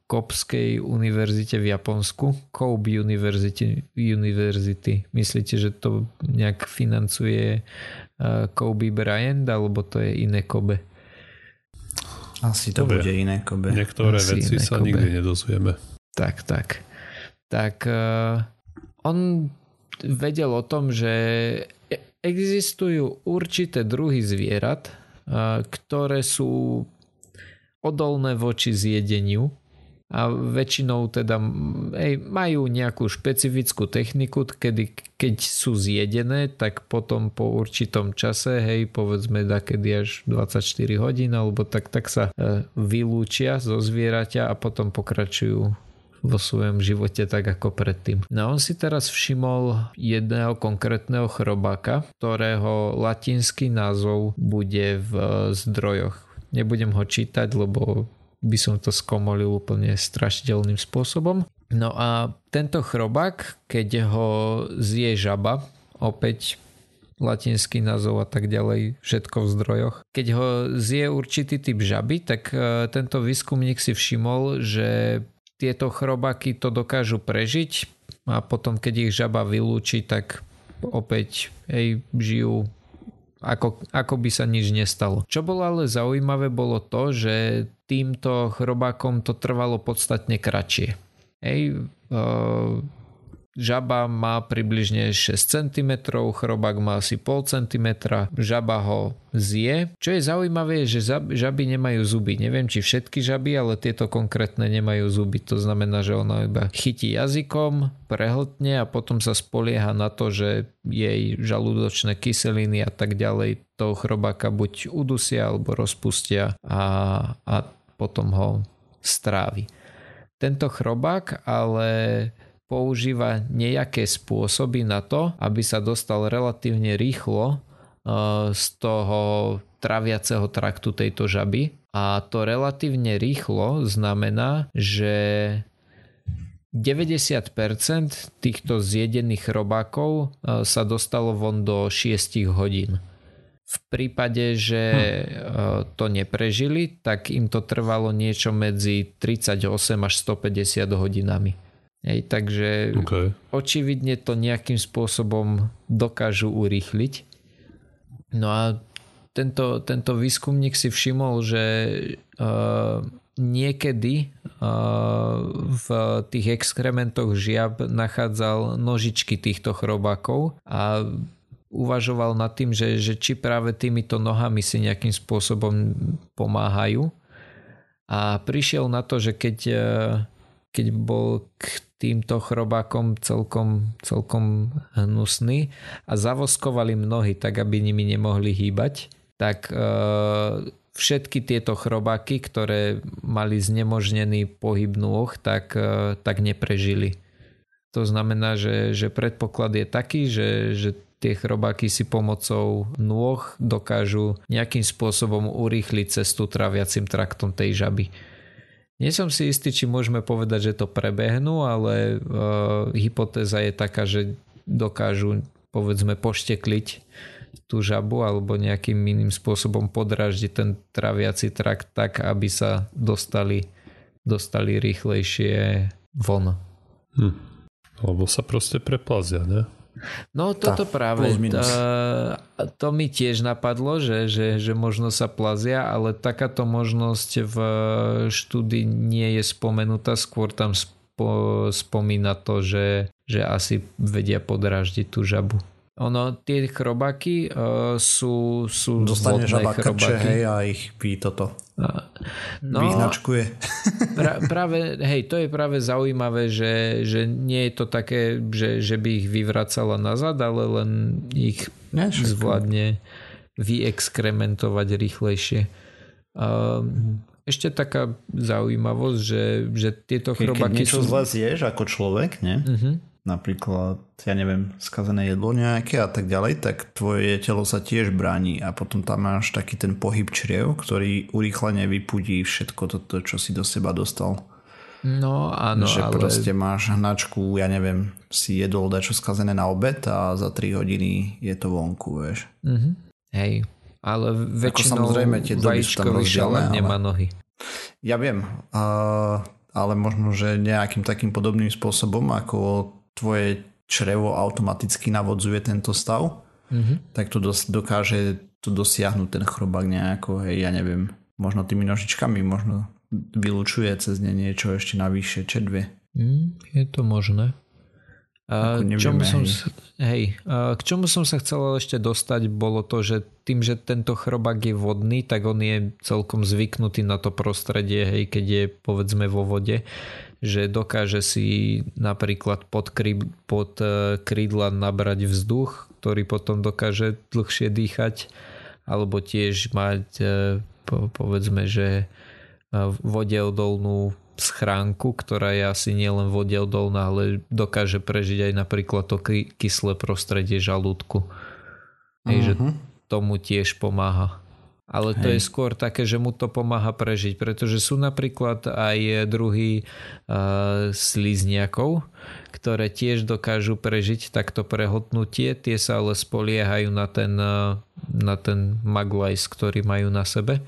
Kopskej univerzite v Japonsku, Kobe University, University. Myslíte, že to nejak financuje uh, Kobe Bryant, alebo to je iné Kobe? Asi to, to bude iné Kobe. Niektoré Asi veci sa Kobe. nikdy nedozvieme. Tak, tak. Tak uh, on vedel o tom, že existujú určité druhy zvierat, uh, ktoré sú odolné voči zjedeniu a väčšinou teda ej, majú nejakú špecifickú techniku, kedy keď sú zjedené, tak potom po určitom čase, hej, povedzme kedy až 24 hodín, alebo tak, tak sa e, vylúčia zo zvieraťa a potom pokračujú vo svojom živote tak ako predtým. No on si teraz všimol jedného konkrétneho chrobáka, ktorého latinský názov bude v zdrojoch Nebudem ho čítať, lebo by som to skomolil úplne strašidelným spôsobom. No a tento chrobák, keď ho zje žaba, opäť latinský názov a tak ďalej, všetko v zdrojoch. Keď ho zje určitý typ žaby, tak e, tento výskumník si všimol, že tieto chrobáky to dokážu prežiť a potom keď ich žaba vylúči, tak opäť hej, žijú ako, ako by sa nič nestalo. Čo bolo ale zaujímavé bolo to, že týmto chrobákom to trvalo podstatne kratšie. Hej, uh, Žaba má približne 6 cm, chrobák má asi pol cm, žaba ho zje. Čo je zaujímavé je, že žaby nemajú zuby. Neviem, či všetky žaby, ale tieto konkrétne nemajú zuby. To znamená, že ona iba chytí jazykom, prehltne a potom sa spolieha na to, že jej žalúdočné kyseliny a tak ďalej toho chrobáka buď udusia alebo rozpustia a, a potom ho strávi. Tento chrobák ale používa nejaké spôsoby na to, aby sa dostal relatívne rýchlo eh, z toho traviaceho traktu tejto žaby. A to relatívne rýchlo znamená, že 90% týchto zjedených robákov eh, sa dostalo von do 6 hodín. V prípade, že hm. to neprežili, tak im to trvalo niečo medzi 38 až 150 hodinami. Hej, takže okay. očividne to nejakým spôsobom dokážu urýchliť. No a tento, tento výskumník si všimol, že uh, niekedy uh, v tých exkrementoch žiab nachádzal nožičky týchto chrobákov a uvažoval nad tým, že, že či práve týmito nohami si nejakým spôsobom pomáhajú. A prišiel na to, že keď, keď bol k týmto chrobákom celkom, celkom hnusný a zavoskovali mnohy tak, aby nimi nemohli hýbať, tak e, všetky tieto chrobáky, ktoré mali znemožnený pohyb nôh, tak, e, tak neprežili. To znamená, že, že predpoklad je taký, že, že tie chrobáky si pomocou nôh dokážu nejakým spôsobom urýchliť cestu traviacim traktom tej žaby. Nie som si istý, či môžeme povedať, že to prebehnú, ale uh, hypotéza je taká, že dokážu povedzme poštekliť tú žabu alebo nejakým iným spôsobom podráždiť ten traviaci trakt tak, aby sa dostali, dostali rýchlejšie von. Hm. Lebo sa proste preplazia, ne? No toto tá, práve, to, to mi tiež napadlo, že, že, že možno sa plazia, ale takáto možnosť v štúdii nie je spomenutá, skôr tam spo, spomína to, že, že asi vedia podráždiť tú žabu. Ono, tie chrobáky uh, sú, sú Dostane žaba krče, hej, a ich pí toto. No, Vyhnačkuje. Pra, práve, hej, to je práve zaujímavé, že, že nie je to také, že, že by ich vyvracala nazad, ale len ich ne, zvládne vyexkrementovať rýchlejšie. Um, ešte taká zaujímavosť, že, že tieto chrobáky Keď niečo sú... zle zješ ako človek, ne? Uh-huh napríklad, ja neviem, skazené jedlo nejaké a tak ďalej, tak tvoje telo sa tiež bráni a potom tam máš taký ten pohyb čriev, ktorý urýchlene vypudí všetko toto, čo si do seba dostal. No áno, že ale... proste máš hnačku, ja neviem, si jedol dačo skazené na obed a za 3 hodiny je to vonku, vieš. Mm-hmm. Hej, ale väčšinou samozrejme tie doby sú tam rozdielne, ale- nemá nohy. Ja viem, uh, ale možno, že nejakým takým podobným spôsobom, ako tvoje črevo automaticky navodzuje tento stav, Mm-hmm. tak to dos- dokáže to dosiahnuť ten chrobák nejako, hej, ja neviem, možno tými nožičkami, možno vylúčuje cez ne niečo ešte navyše čedvie. Mm, je to možné. A k čomu nevieme, som, hej, a k čomu som sa chcel ešte dostať, bolo to, že tým, že tento chrobák je vodný, tak on je celkom zvyknutý na to prostredie, hej, keď je povedzme vo vode, že dokáže si napríklad pod, kry, pod eh, krídla nabrať vzduch, ktorý potom dokáže dlhšie dýchať, alebo tiež mať po, povedzme, že vodeodolnú schránku, ktorá je asi nielen vodeodolná, ale dokáže prežiť aj napríklad to ky- kyslé prostredie žalúdku. Hej, že Mhm. tomu tiež pomáha. Ale to Hej. je skôr také, že mu to pomáha prežiť, pretože sú napríklad aj druhy uh, slizniakov, ktoré tiež dokážu prežiť takto prehotnutie, tie sa ale spoliehajú na ten, uh, na ten maglajs, ktorý majú na sebe.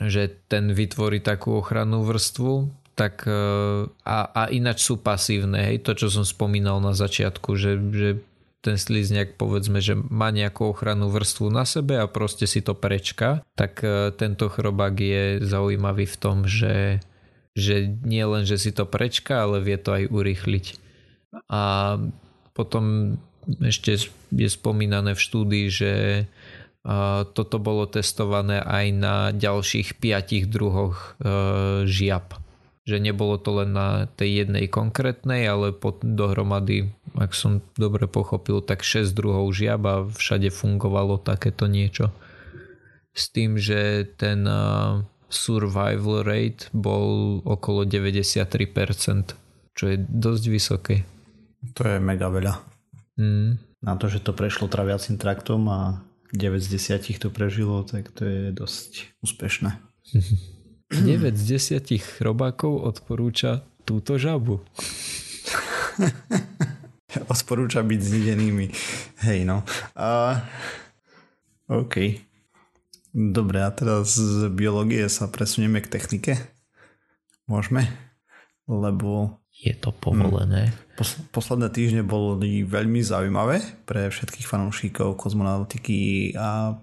Že ten vytvorí takú ochrannú vrstvu tak e, a, a ináč sú pasívne, hej, to čo som spomínal na začiatku, že, že ten slizniak povedzme, že má nejakú ochrannú vrstvu na sebe a proste si to prečka, tak e, tento chrobák je zaujímavý v tom, že, že nie len, že si to prečka, ale vie to aj urýchliť. A potom ešte je spomínané v štúdii, že toto bolo testované aj na ďalších piatich druhoch e, žiab. Že nebolo to len na tej jednej konkrétnej, ale pod, dohromady, ak som dobre pochopil, tak 6 druhov žiab a všade fungovalo takéto niečo. S tým, že ten survival rate bol okolo 93%, čo je dosť vysoké. To je mega veľa. Mm. Na to, že to prešlo traviacim traktom a 9 z 10 to prežilo, tak to je dosť úspešné. 9 z 10 chrobákov odporúča túto žabu. Odporúča byť znidenými. Hej no. A... OK. Dobre, a teraz z biológie sa presunieme k technike. Môžeme? Lebo Je to povolené. pos- posledné týždne boli veľmi zaujímavé pre všetkých fanúšikov kozmonautiky a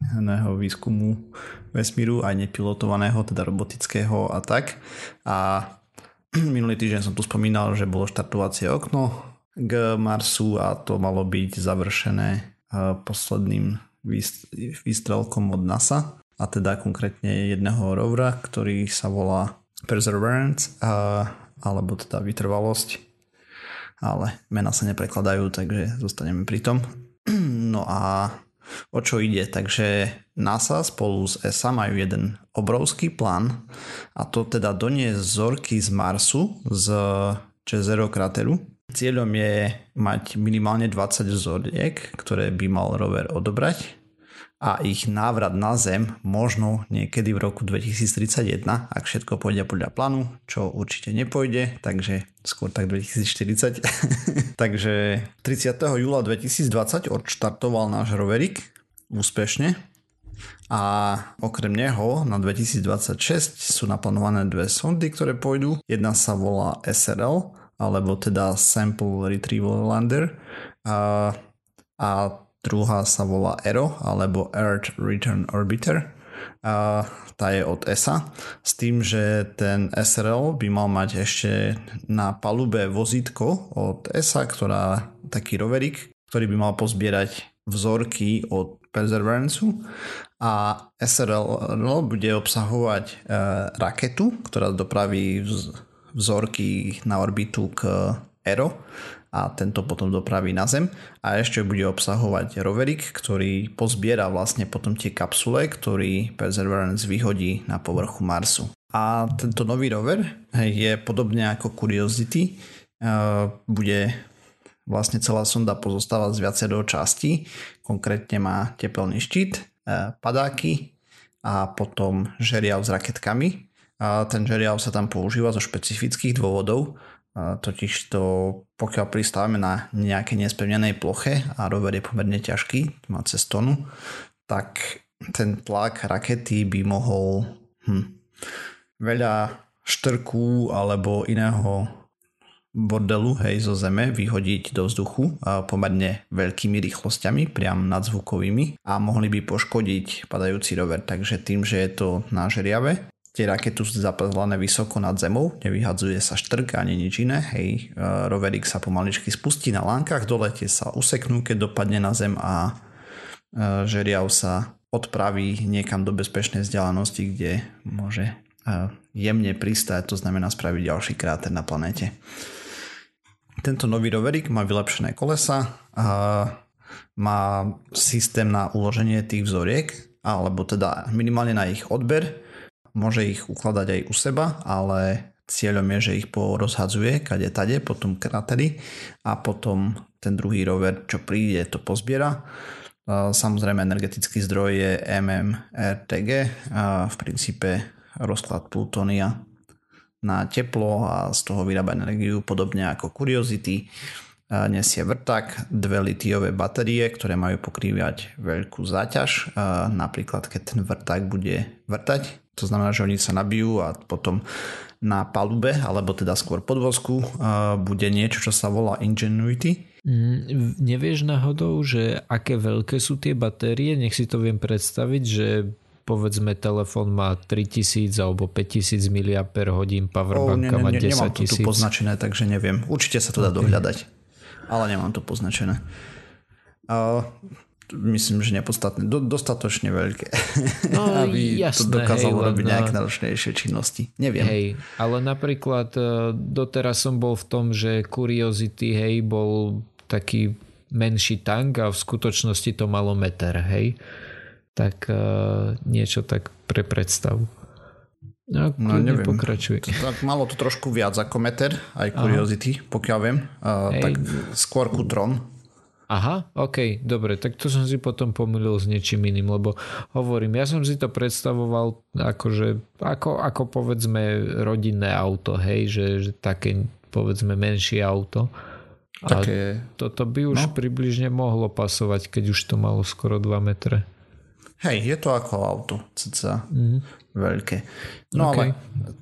pilotovaného výskumu vesmíru, aj nepilotovaného, teda robotického a tak. A minulý týždeň som tu spomínal, že bolo štartovacie okno k Marsu a to malo byť završené eh, posledným výst- výstrelkom od NASA a teda konkrétne jedného rovera, ktorý sa volá Perseverance a, alebo teda vytrvalosť ale mena sa neprekladajú, takže zostaneme pri tom. No a o čo ide? Takže NASA spolu s ESA majú jeden obrovský plán a to teda doniesť vzorky z Marsu z Jezero krateru. Cieľom je mať minimálne 20 vzoriek, ktoré by mal rover odobrať a ich návrat na Zem možno niekedy v roku 2031, ak všetko pôjde podľa plánu, čo určite nepôjde, takže skôr tak 2040. takže 30. júla 2020 odštartoval náš roverik úspešne a okrem neho na 2026 sú naplánované dve sondy, ktoré pôjdu. Jedna sa volá SRL, alebo teda Sample Retrieval Lander a, a druhá sa volá ERO, alebo Earth Return Orbiter. A tá je od ESA. S tým, že ten SRL by mal mať ešte na palube vozítko od ESA, ktorá taký roverik, ktorý by mal pozbierať vzorky od Perseverance a SRL bude obsahovať e, raketu, ktorá dopraví vz, vzorky na orbitu k ERO a tento potom dopraví na Zem. A ešte bude obsahovať roverik, ktorý pozbiera vlastne potom tie kapsule, ktorý Perseverance vyhodí na povrchu Marsu. A tento nový rover je podobne ako Curiosity, uh, bude vlastne celá sonda pozostáva z viacero častí, konkrétne má tepelný štít, uh, padáky a potom žeriav s raketkami. A ten žeriav sa tam používa zo špecifických dôvodov, totiž to pokiaľ pristávame na nejakej nespevnenej ploche a rover je pomerne ťažký, má cez tonu, tak ten tlak rakety by mohol hm, veľa štrku alebo iného bordelu hej, zo zeme vyhodiť do vzduchu pomerne veľkými rýchlosťami, priam nadzvukovými a mohli by poškodiť padajúci rover. Takže tým, že je to na žeriave, tie rakety sú zapazlané vysoko nad zemou, nevyhadzuje sa štrk ani nič iné, hej, e, roverik sa pomaličky spustí na lánkach, dole tie sa useknú, keď dopadne na zem a e, žeriav sa odpraví niekam do bezpečnej vzdialenosti, kde môže e, jemne pristať, to znamená spraviť ďalší kráter na planéte. Tento nový roverik má vylepšené kolesa, a má systém na uloženie tých vzoriek, alebo teda minimálne na ich odber, môže ich ukladať aj u seba, ale cieľom je, že ich porozhadzuje kade tade, potom krateri a potom ten druhý rover, čo príde, to pozbiera. Samozrejme energetický zdroj je MMRTG, v princípe rozklad plutónia na teplo a z toho vyrába energiu podobne ako Curiosity. Nesie vrtak, dve litiové batérie, ktoré majú pokrývať veľkú záťaž. Napríklad keď ten vrtak bude vrtať, to znamená, že oni sa nabijú a potom na palube, alebo teda skôr podvozku, bude niečo, čo sa volá Ingenuity. Mm, nevieš náhodou, že aké veľké sú tie batérie? Nech si to viem predstaviť, že povedzme telefón má 3000 alebo 5000 mAh, powerbanka oh, má 10 000. Nemám to tu poznačené, takže neviem. Určite sa to dá okay. dohľadať, ale nemám to poznačené. Uh, myslím, že nepodstatné, do, dostatočne veľké, no, aby jasné, to dokázalo hej, robiť no, nejaké náročnejšie činnosti. Neviem. Hej, ale napríklad e, doteraz som bol v tom, že Curiosity, hej, bol taký menší tank a v skutočnosti to malo meter, hej tak uh, niečo tak pre predstavu. No, no neviem. Pokračuj. Tak malo to trošku viac ako meter, aj Curiosity, Aha. pokiaľ viem. Uh, tak skôr Kutron. Aha, ok, dobre, tak to som si potom pomýlil s niečím iným, lebo hovorím, ja som si to predstavoval akože, ako, ako povedzme rodinné auto, hej, že, že také povedzme menšie auto. A také... toto by už no. približne mohlo pasovať, keď už to malo skoro 2 metre. Hej, je to ako auto, cca mm. Veľké. No okay. ale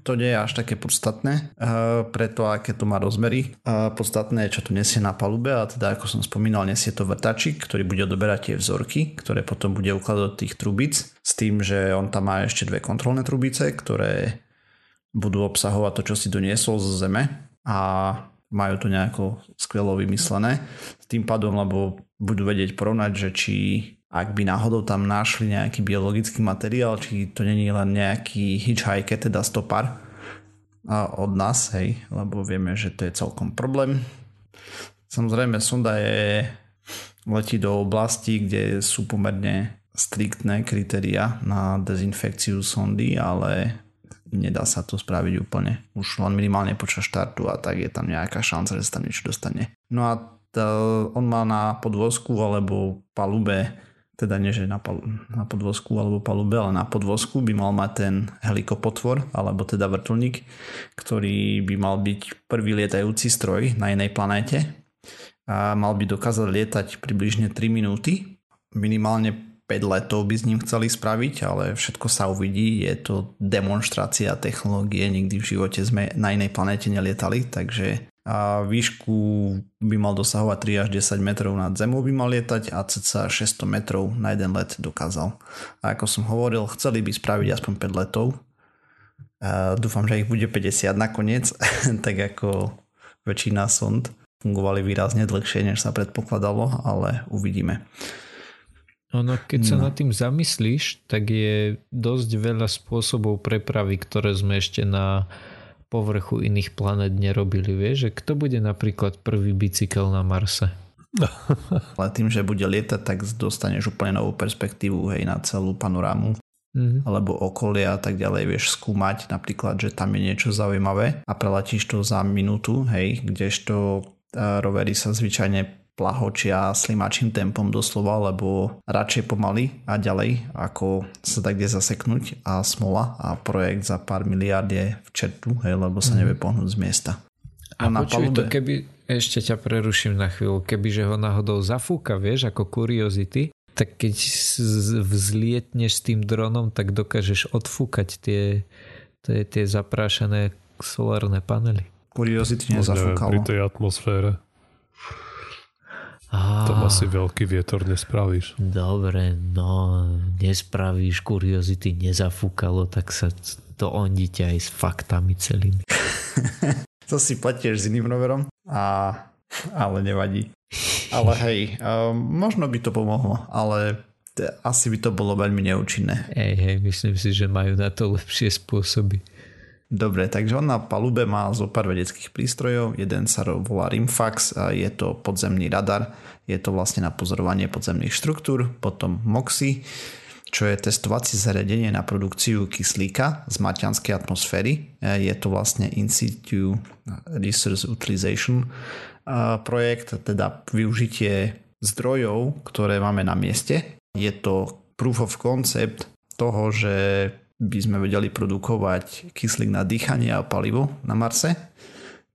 to nie je až také podstatné, uh, preto aké to má rozmery. Uh, podstatné je, čo to nesie na palube a teda ako som spomínal, nesie to vrtačík, ktorý bude odoberať tie vzorky, ktoré potom bude ukladať do tých trubic s tým, že on tam má ešte dve kontrolné trubice, ktoré budú obsahovať to, čo si doniesol zo zeme a majú to nejako skvelo vymyslené. S tým pádom, lebo budú vedieť porovnať, že či ak by náhodou tam našli nejaký biologický materiál, či to není len nejaký hitchhiker, teda stopar od nás, hej, lebo vieme, že to je celkom problém. Samozrejme, sonda je letí do oblasti, kde sú pomerne striktné kritéria na dezinfekciu sondy, ale nedá sa to spraviť úplne. Už len minimálne počas štartu a tak je tam nejaká šanca, že sa tam niečo dostane. No a on má na podvozku alebo palube teda nie, že na, pal- na podvozku alebo palube, ale na podvozku by mal mať ten helikopotvor, alebo teda vrtulník, ktorý by mal byť prvý lietajúci stroj na inej planéte a mal by dokázať lietať približne 3 minúty. Minimálne 5 letov by s ním chceli spraviť, ale všetko sa uvidí. Je to demonstrácia technológie, nikdy v živote sme na inej planéte nelietali, takže a výšku by mal dosahovať 3 až 10 metrov nad zemou by mal lietať a cca 600 metrov na jeden let dokázal. A ako som hovoril, chceli by spraviť aspoň 5 letov. A dúfam, že ich bude 50 nakoniec, tak ako väčšina sond fungovali výrazne dlhšie, než sa predpokladalo, ale uvidíme. Ono, keď sa no. nad tým zamyslíš, tak je dosť veľa spôsobov prepravy, ktoré sme ešte na povrchu iných planet nerobili. Vieš, že kto bude napríklad prvý bicykel na Marse? Ale tým, že bude lietať, tak dostaneš úplne novú perspektívu hej, na celú panorámu mm-hmm. alebo okolia a tak ďalej vieš skúmať napríklad, že tam je niečo zaujímavé a preletíš to za minútu, hej, kdežto rovery sa zvyčajne plahočia slimačím tempom doslova, lebo radšej pomaly a ďalej, ako sa tak kde zaseknúť a smola a projekt za pár miliard je v čertu, hej, lebo sa mhm. nevie pohnúť z miesta. A, a na počuj, palube... to keby, ešte ťa preruším na chvíľu, kebyže ho náhodou zafúka, vieš, ako curiosity, tak keď vzlietneš s tým dronom, tak dokážeš odfúkať tie, tie, tie zaprášené solárne panely. Curiosity nezafúkalo. Pri tej atmosfére. Á, Tam asi veľký vietor nespravíš. Dobre, no nespravíš, kuriozity nezafúkalo, tak sa to ondíte aj s faktami celými. to si platieš s iným roverom, a, ale nevadí. Ale hej, um, možno by to pomohlo, ale asi by to bolo veľmi neúčinné. Hej, hej, myslím si, že majú na to lepšie spôsoby. Dobre, takže on na palube má zo pár vedeckých prístrojov. Jeden sa volá Rimfax, a je to podzemný radar, je to vlastne na pozorovanie podzemných štruktúr. Potom MOXI, čo je testovacie zariadenie na produkciu kyslíka z maťanskej atmosféry. Je to vlastne In situ Resource Utilization projekt, teda využitie zdrojov, ktoré máme na mieste. Je to proof of concept toho, že by sme vedeli produkovať kyslík na dýchanie a palivo na Marse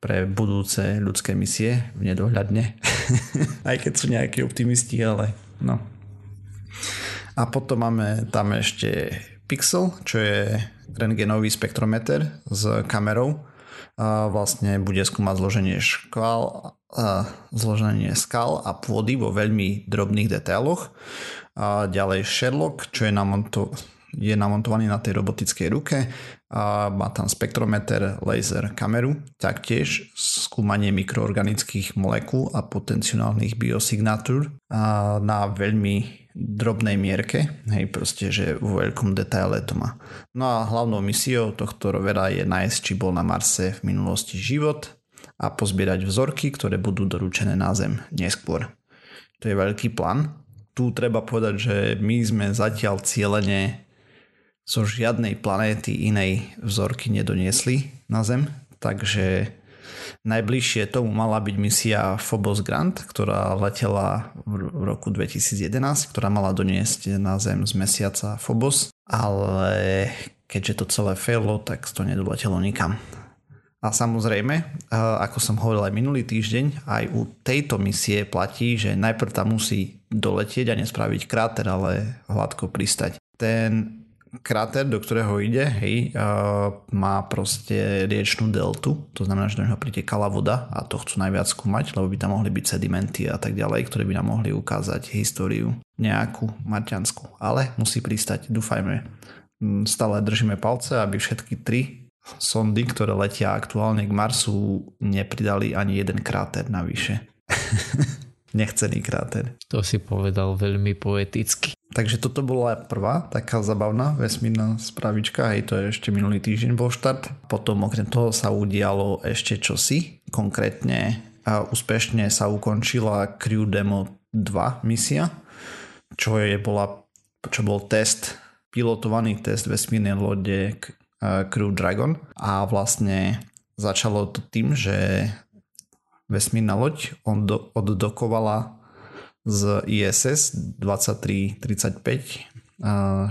pre budúce ľudské misie v nedohľadne. Aj keď sú nejakí optimisti, ale no. A potom máme tam ešte Pixel, čo je rengenový spektrometer s kamerou. A vlastne bude skúmať zloženie škval, a zloženie skal a pôdy vo veľmi drobných detailoch. A ďalej Sherlock, čo je namonto, je namontovaný na tej robotickej ruke a má tam spektrometer, laser, kameru, taktiež skúmanie mikroorganických molekúl a potenciálnych biosignatúr a na veľmi drobnej mierke, hej, proste, že vo veľkom detaile to má. No a hlavnou misiou tohto rovera je nájsť, či bol na Marse v minulosti život a pozbierať vzorky, ktoré budú doručené na Zem neskôr. To je veľký plán. Tu treba povedať, že my sme zatiaľ cieľene zo žiadnej planéty inej vzorky nedoniesli na Zem, takže najbližšie tomu mala byť misia Phobos Grant, ktorá letela v roku 2011, ktorá mala doniesť na Zem z mesiaca Phobos, ale keďže to celé failo, tak to nedoletelo nikam. A samozrejme, ako som hovoril aj minulý týždeň, aj u tejto misie platí, že najprv tam musí doletieť a nespraviť kráter, ale hladko pristať. Ten kráter, do ktorého ide, hej, má proste riečnú deltu, to znamená, že do neho pritekala voda a to chcú najviac skúmať, lebo by tam mohli byť sedimenty a tak ďalej, ktoré by nám mohli ukázať históriu nejakú marťanskú. Ale musí pristať, dúfajme. Mm, stále držíme palce, aby všetky tri sondy, ktoré letia aktuálne k Marsu, nepridali ani jeden kráter navyše. Nechcený kráter. To si povedal veľmi poeticky. Takže toto bola prvá taká zabavná vesmírna spravička, hej, to je ešte minulý týždeň bol štart. Potom okrem toho sa udialo ešte čosi, konkrétne a úspešne sa ukončila Crew Demo 2 misia, čo, je, bola, čo bol test, pilotovaný test vesmírnej lode Crew Dragon a vlastne začalo to tým, že vesmírna loď oddokovala z ISS 2335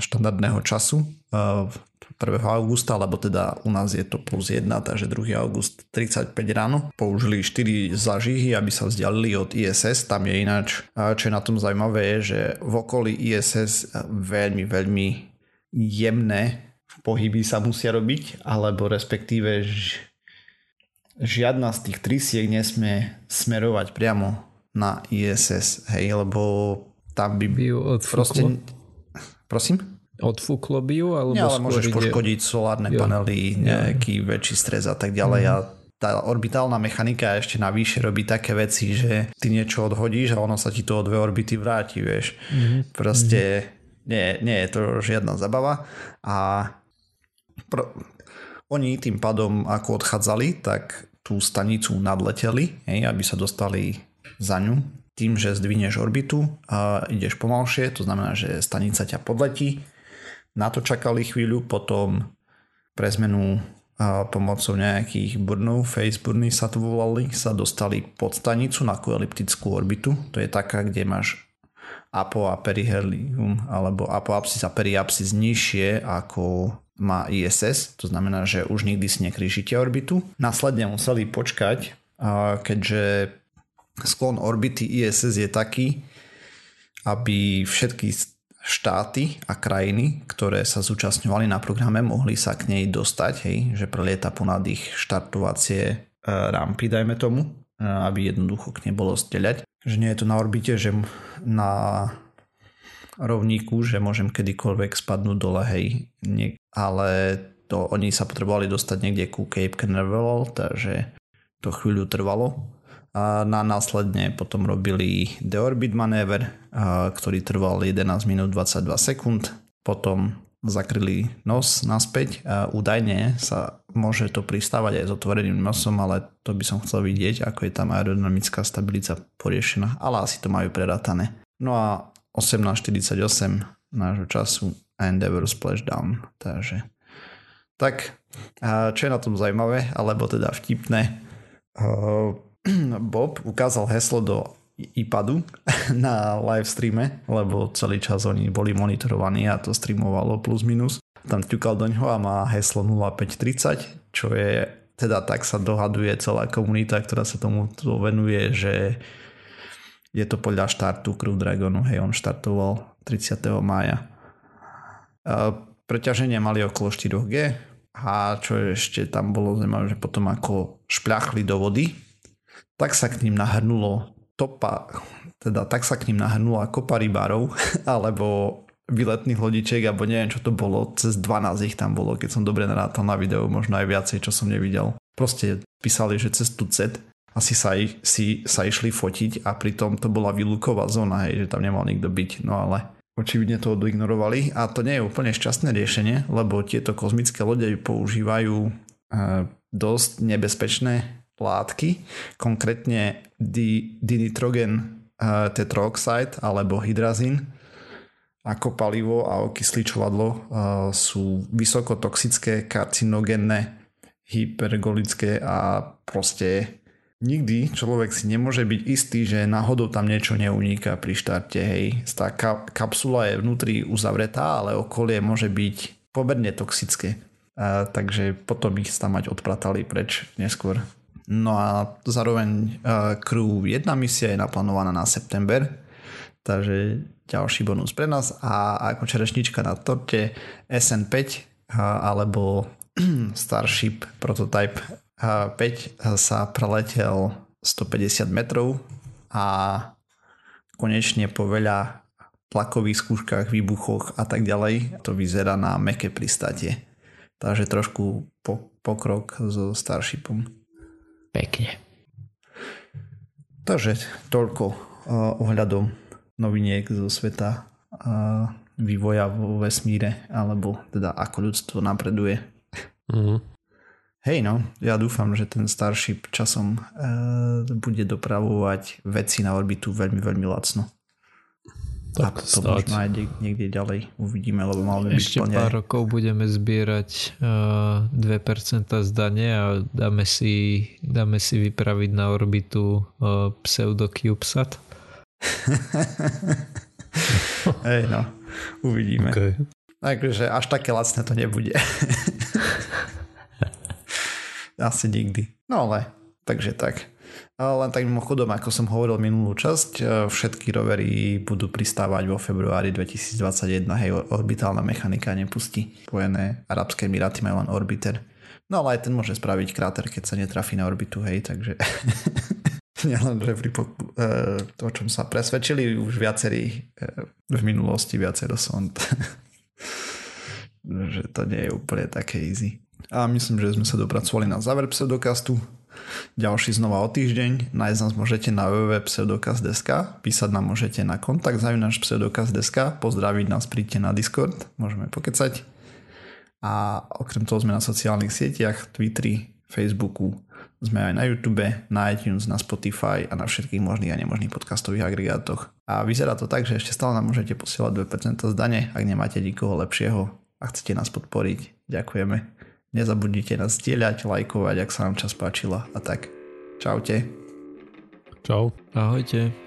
štandardného času 1. augusta, alebo teda u nás je to plus 1, takže 2. august 35 ráno. Použili 4 zažihy, aby sa vzdialili od ISS. Tam je ináč, čo je na tom zaujímavé, je, že v okolí ISS veľmi, veľmi jemné pohyby sa musia robiť, alebo respektíve žiadna z tých trysiek nesmie smerovať priamo na ISS, hej, lebo tam by, by ju proste... Prosím? Odfúklo by ju? Alebo Nie, ale môžeš ide... poškodiť solárne jo. panely, nejaký jo. väčší stres a tak ďalej. Mm. A tá orbitálna mechanika ešte navyše robí také veci, že ty niečo odhodíš a ono sa ti to o dve orbity vráti, vieš. Mm. Proste mm. Nie, nie je to žiadna zabava a pro... oni tým pádom ako odchádzali, tak tú stanicu nadleteli, hej, aby sa dostali za ňu tým, že zdvinieš orbitu a ideš pomalšie, to znamená, že stanica ťa podletí. Na to čakali chvíľu, potom pre zmenu a pomocou nejakých burnov, face burny sa to volali, sa dostali pod stanicu na eliptickú orbitu. To je taká, kde máš apo a perihelium alebo apoapsis a periapsis nižšie ako má ISS, to znamená, že už nikdy si nekrížite orbitu. Následne museli počkať, keďže sklon orbity ISS je taký, aby všetky štáty a krajiny, ktoré sa zúčastňovali na programe, mohli sa k nej dostať, hej, že prelieta ponad ich štartovacie e, rampy, dajme tomu, e, aby jednoducho k nej bolo steľať. Že nie je to na orbite, že na rovníku, že môžem kedykoľvek spadnúť dole, hej, nie, ale to, oni sa potrebovali dostať niekde ku Cape Canaveral, takže to chvíľu trvalo a na následne potom robili deorbit manéver, ktorý trval 11 minút 22 sekúnd. Potom zakryli nos naspäť. A údajne sa môže to pristávať aj s otvoreným nosom, ale to by som chcel vidieť, ako je tam aerodynamická stabilita poriešená, ale asi to majú preratané. No a 18.48 nášho času Endeavour Splashdown, takže tak, čo je na tom zaujímavé, alebo teda vtipné, Bob ukázal heslo do iPadu na live streame, lebo celý čas oni boli monitorovaní a to streamovalo plus minus. Tam ťukal do ňoho a má heslo 0530, čo je teda tak sa dohaduje celá komunita, ktorá sa tomu venuje, že je to podľa štartu Crew Dragonu, hej, on štartoval 30. mája. Preťaženie mali okolo 4G a čo ešte tam bolo zaujímavé, že potom ako špľachli do vody, tak sa k ním nahrnulo topa, teda tak sa k ním nahrnula kopa rybárov, alebo výletných lodičiek, alebo neviem čo to bolo, cez 12 ich tam bolo, keď som dobre narátal na videu, možno aj viacej, čo som nevidel. Proste písali, že cez tú set asi sa, si, sa išli fotiť a pritom to bola výluková zóna, hej, že tam nemal nikto byť, no ale očividne to odignorovali. A to nie je úplne šťastné riešenie, lebo tieto kozmické lode používajú e, dosť nebezpečné látky, konkrétne di, dinitrogen uh, tetroxide alebo hydrazín. Ako palivo a okysličovadlo uh, sú vysokotoxické, karcinogénne, hypergolické a proste nikdy človek si nemôže byť istý, že náhodou tam niečo neuniká pri štarte. Hej. Tá ka- kapsula je vnútri uzavretá, ale okolie môže byť pomerne toxické. Uh, takže potom ich tam mať odpratali preč neskôr. No a zároveň uh, Crew 1 misia je naplánovaná na september, takže ďalší bonus pre nás a ako čerešnička na torte SN5 uh, alebo Starship Prototype 5 sa preletel 150 metrov a konečne po veľa tlakových skúškach, výbuchoch a tak ďalej to vyzerá na meké pristátie. Takže trošku po, pokrok so Starshipom. Pekne. Takže toľko uh, ohľadom noviniek zo sveta uh, vývoja vo vesmíre, alebo teda ako ľudstvo napreduje. Mm. Hej no, ja dúfam, že ten Starship časom uh, bude dopravovať veci na orbitu veľmi, veľmi lacno. Tak, a to možno aj niekde ďalej uvidíme, lebo Ešte byť plne... pár rokov budeme zbierať uh, 2% zdanie a dáme si, dáme si vypraviť na orbitu uh, pseudo-CubeSat. Hej no, uvidíme. Okay. Takže až také lacné to nebude. Asi nikdy. No ale, takže tak. Len tak mimochodom, ako som hovoril minulú časť, e, všetky rovery budú pristávať vo februári 2021, hej, orbitálna mechanika nepustí. Spojené Arabské Emiráty majú len orbiter. No ale aj ten môže spraviť kráter, keď sa netrafí na orbitu, hej, takže nielen, že pri po, e, to, čom sa presvedčili už viacerí e, v minulosti, viacero sond. že to nie je úplne také easy. A myslím, že sme sa dopracovali na záver pseudokastu. Ďalší znova o týždeň. Nájsť nás môžete na www.pseudokaz.sk Písať nám môžete na kontakt náš pseudokaz.sk Pozdraviť nás, príďte na Discord, môžeme pokecať. A okrem toho sme na sociálnych sieťach, Twitteri, Facebooku, sme aj na YouTube, na iTunes, na Spotify a na všetkých možných a nemožných podcastových agregátoch. A vyzerá to tak, že ešte stále nám môžete posielať 2% zdane, ak nemáte nikoho lepšieho a chcete nás podporiť. Ďakujeme. Nezabudnite nás zdieľať, lajkovať, ak sa nám čas páčila a tak. Čaute. Čau. Ahojte.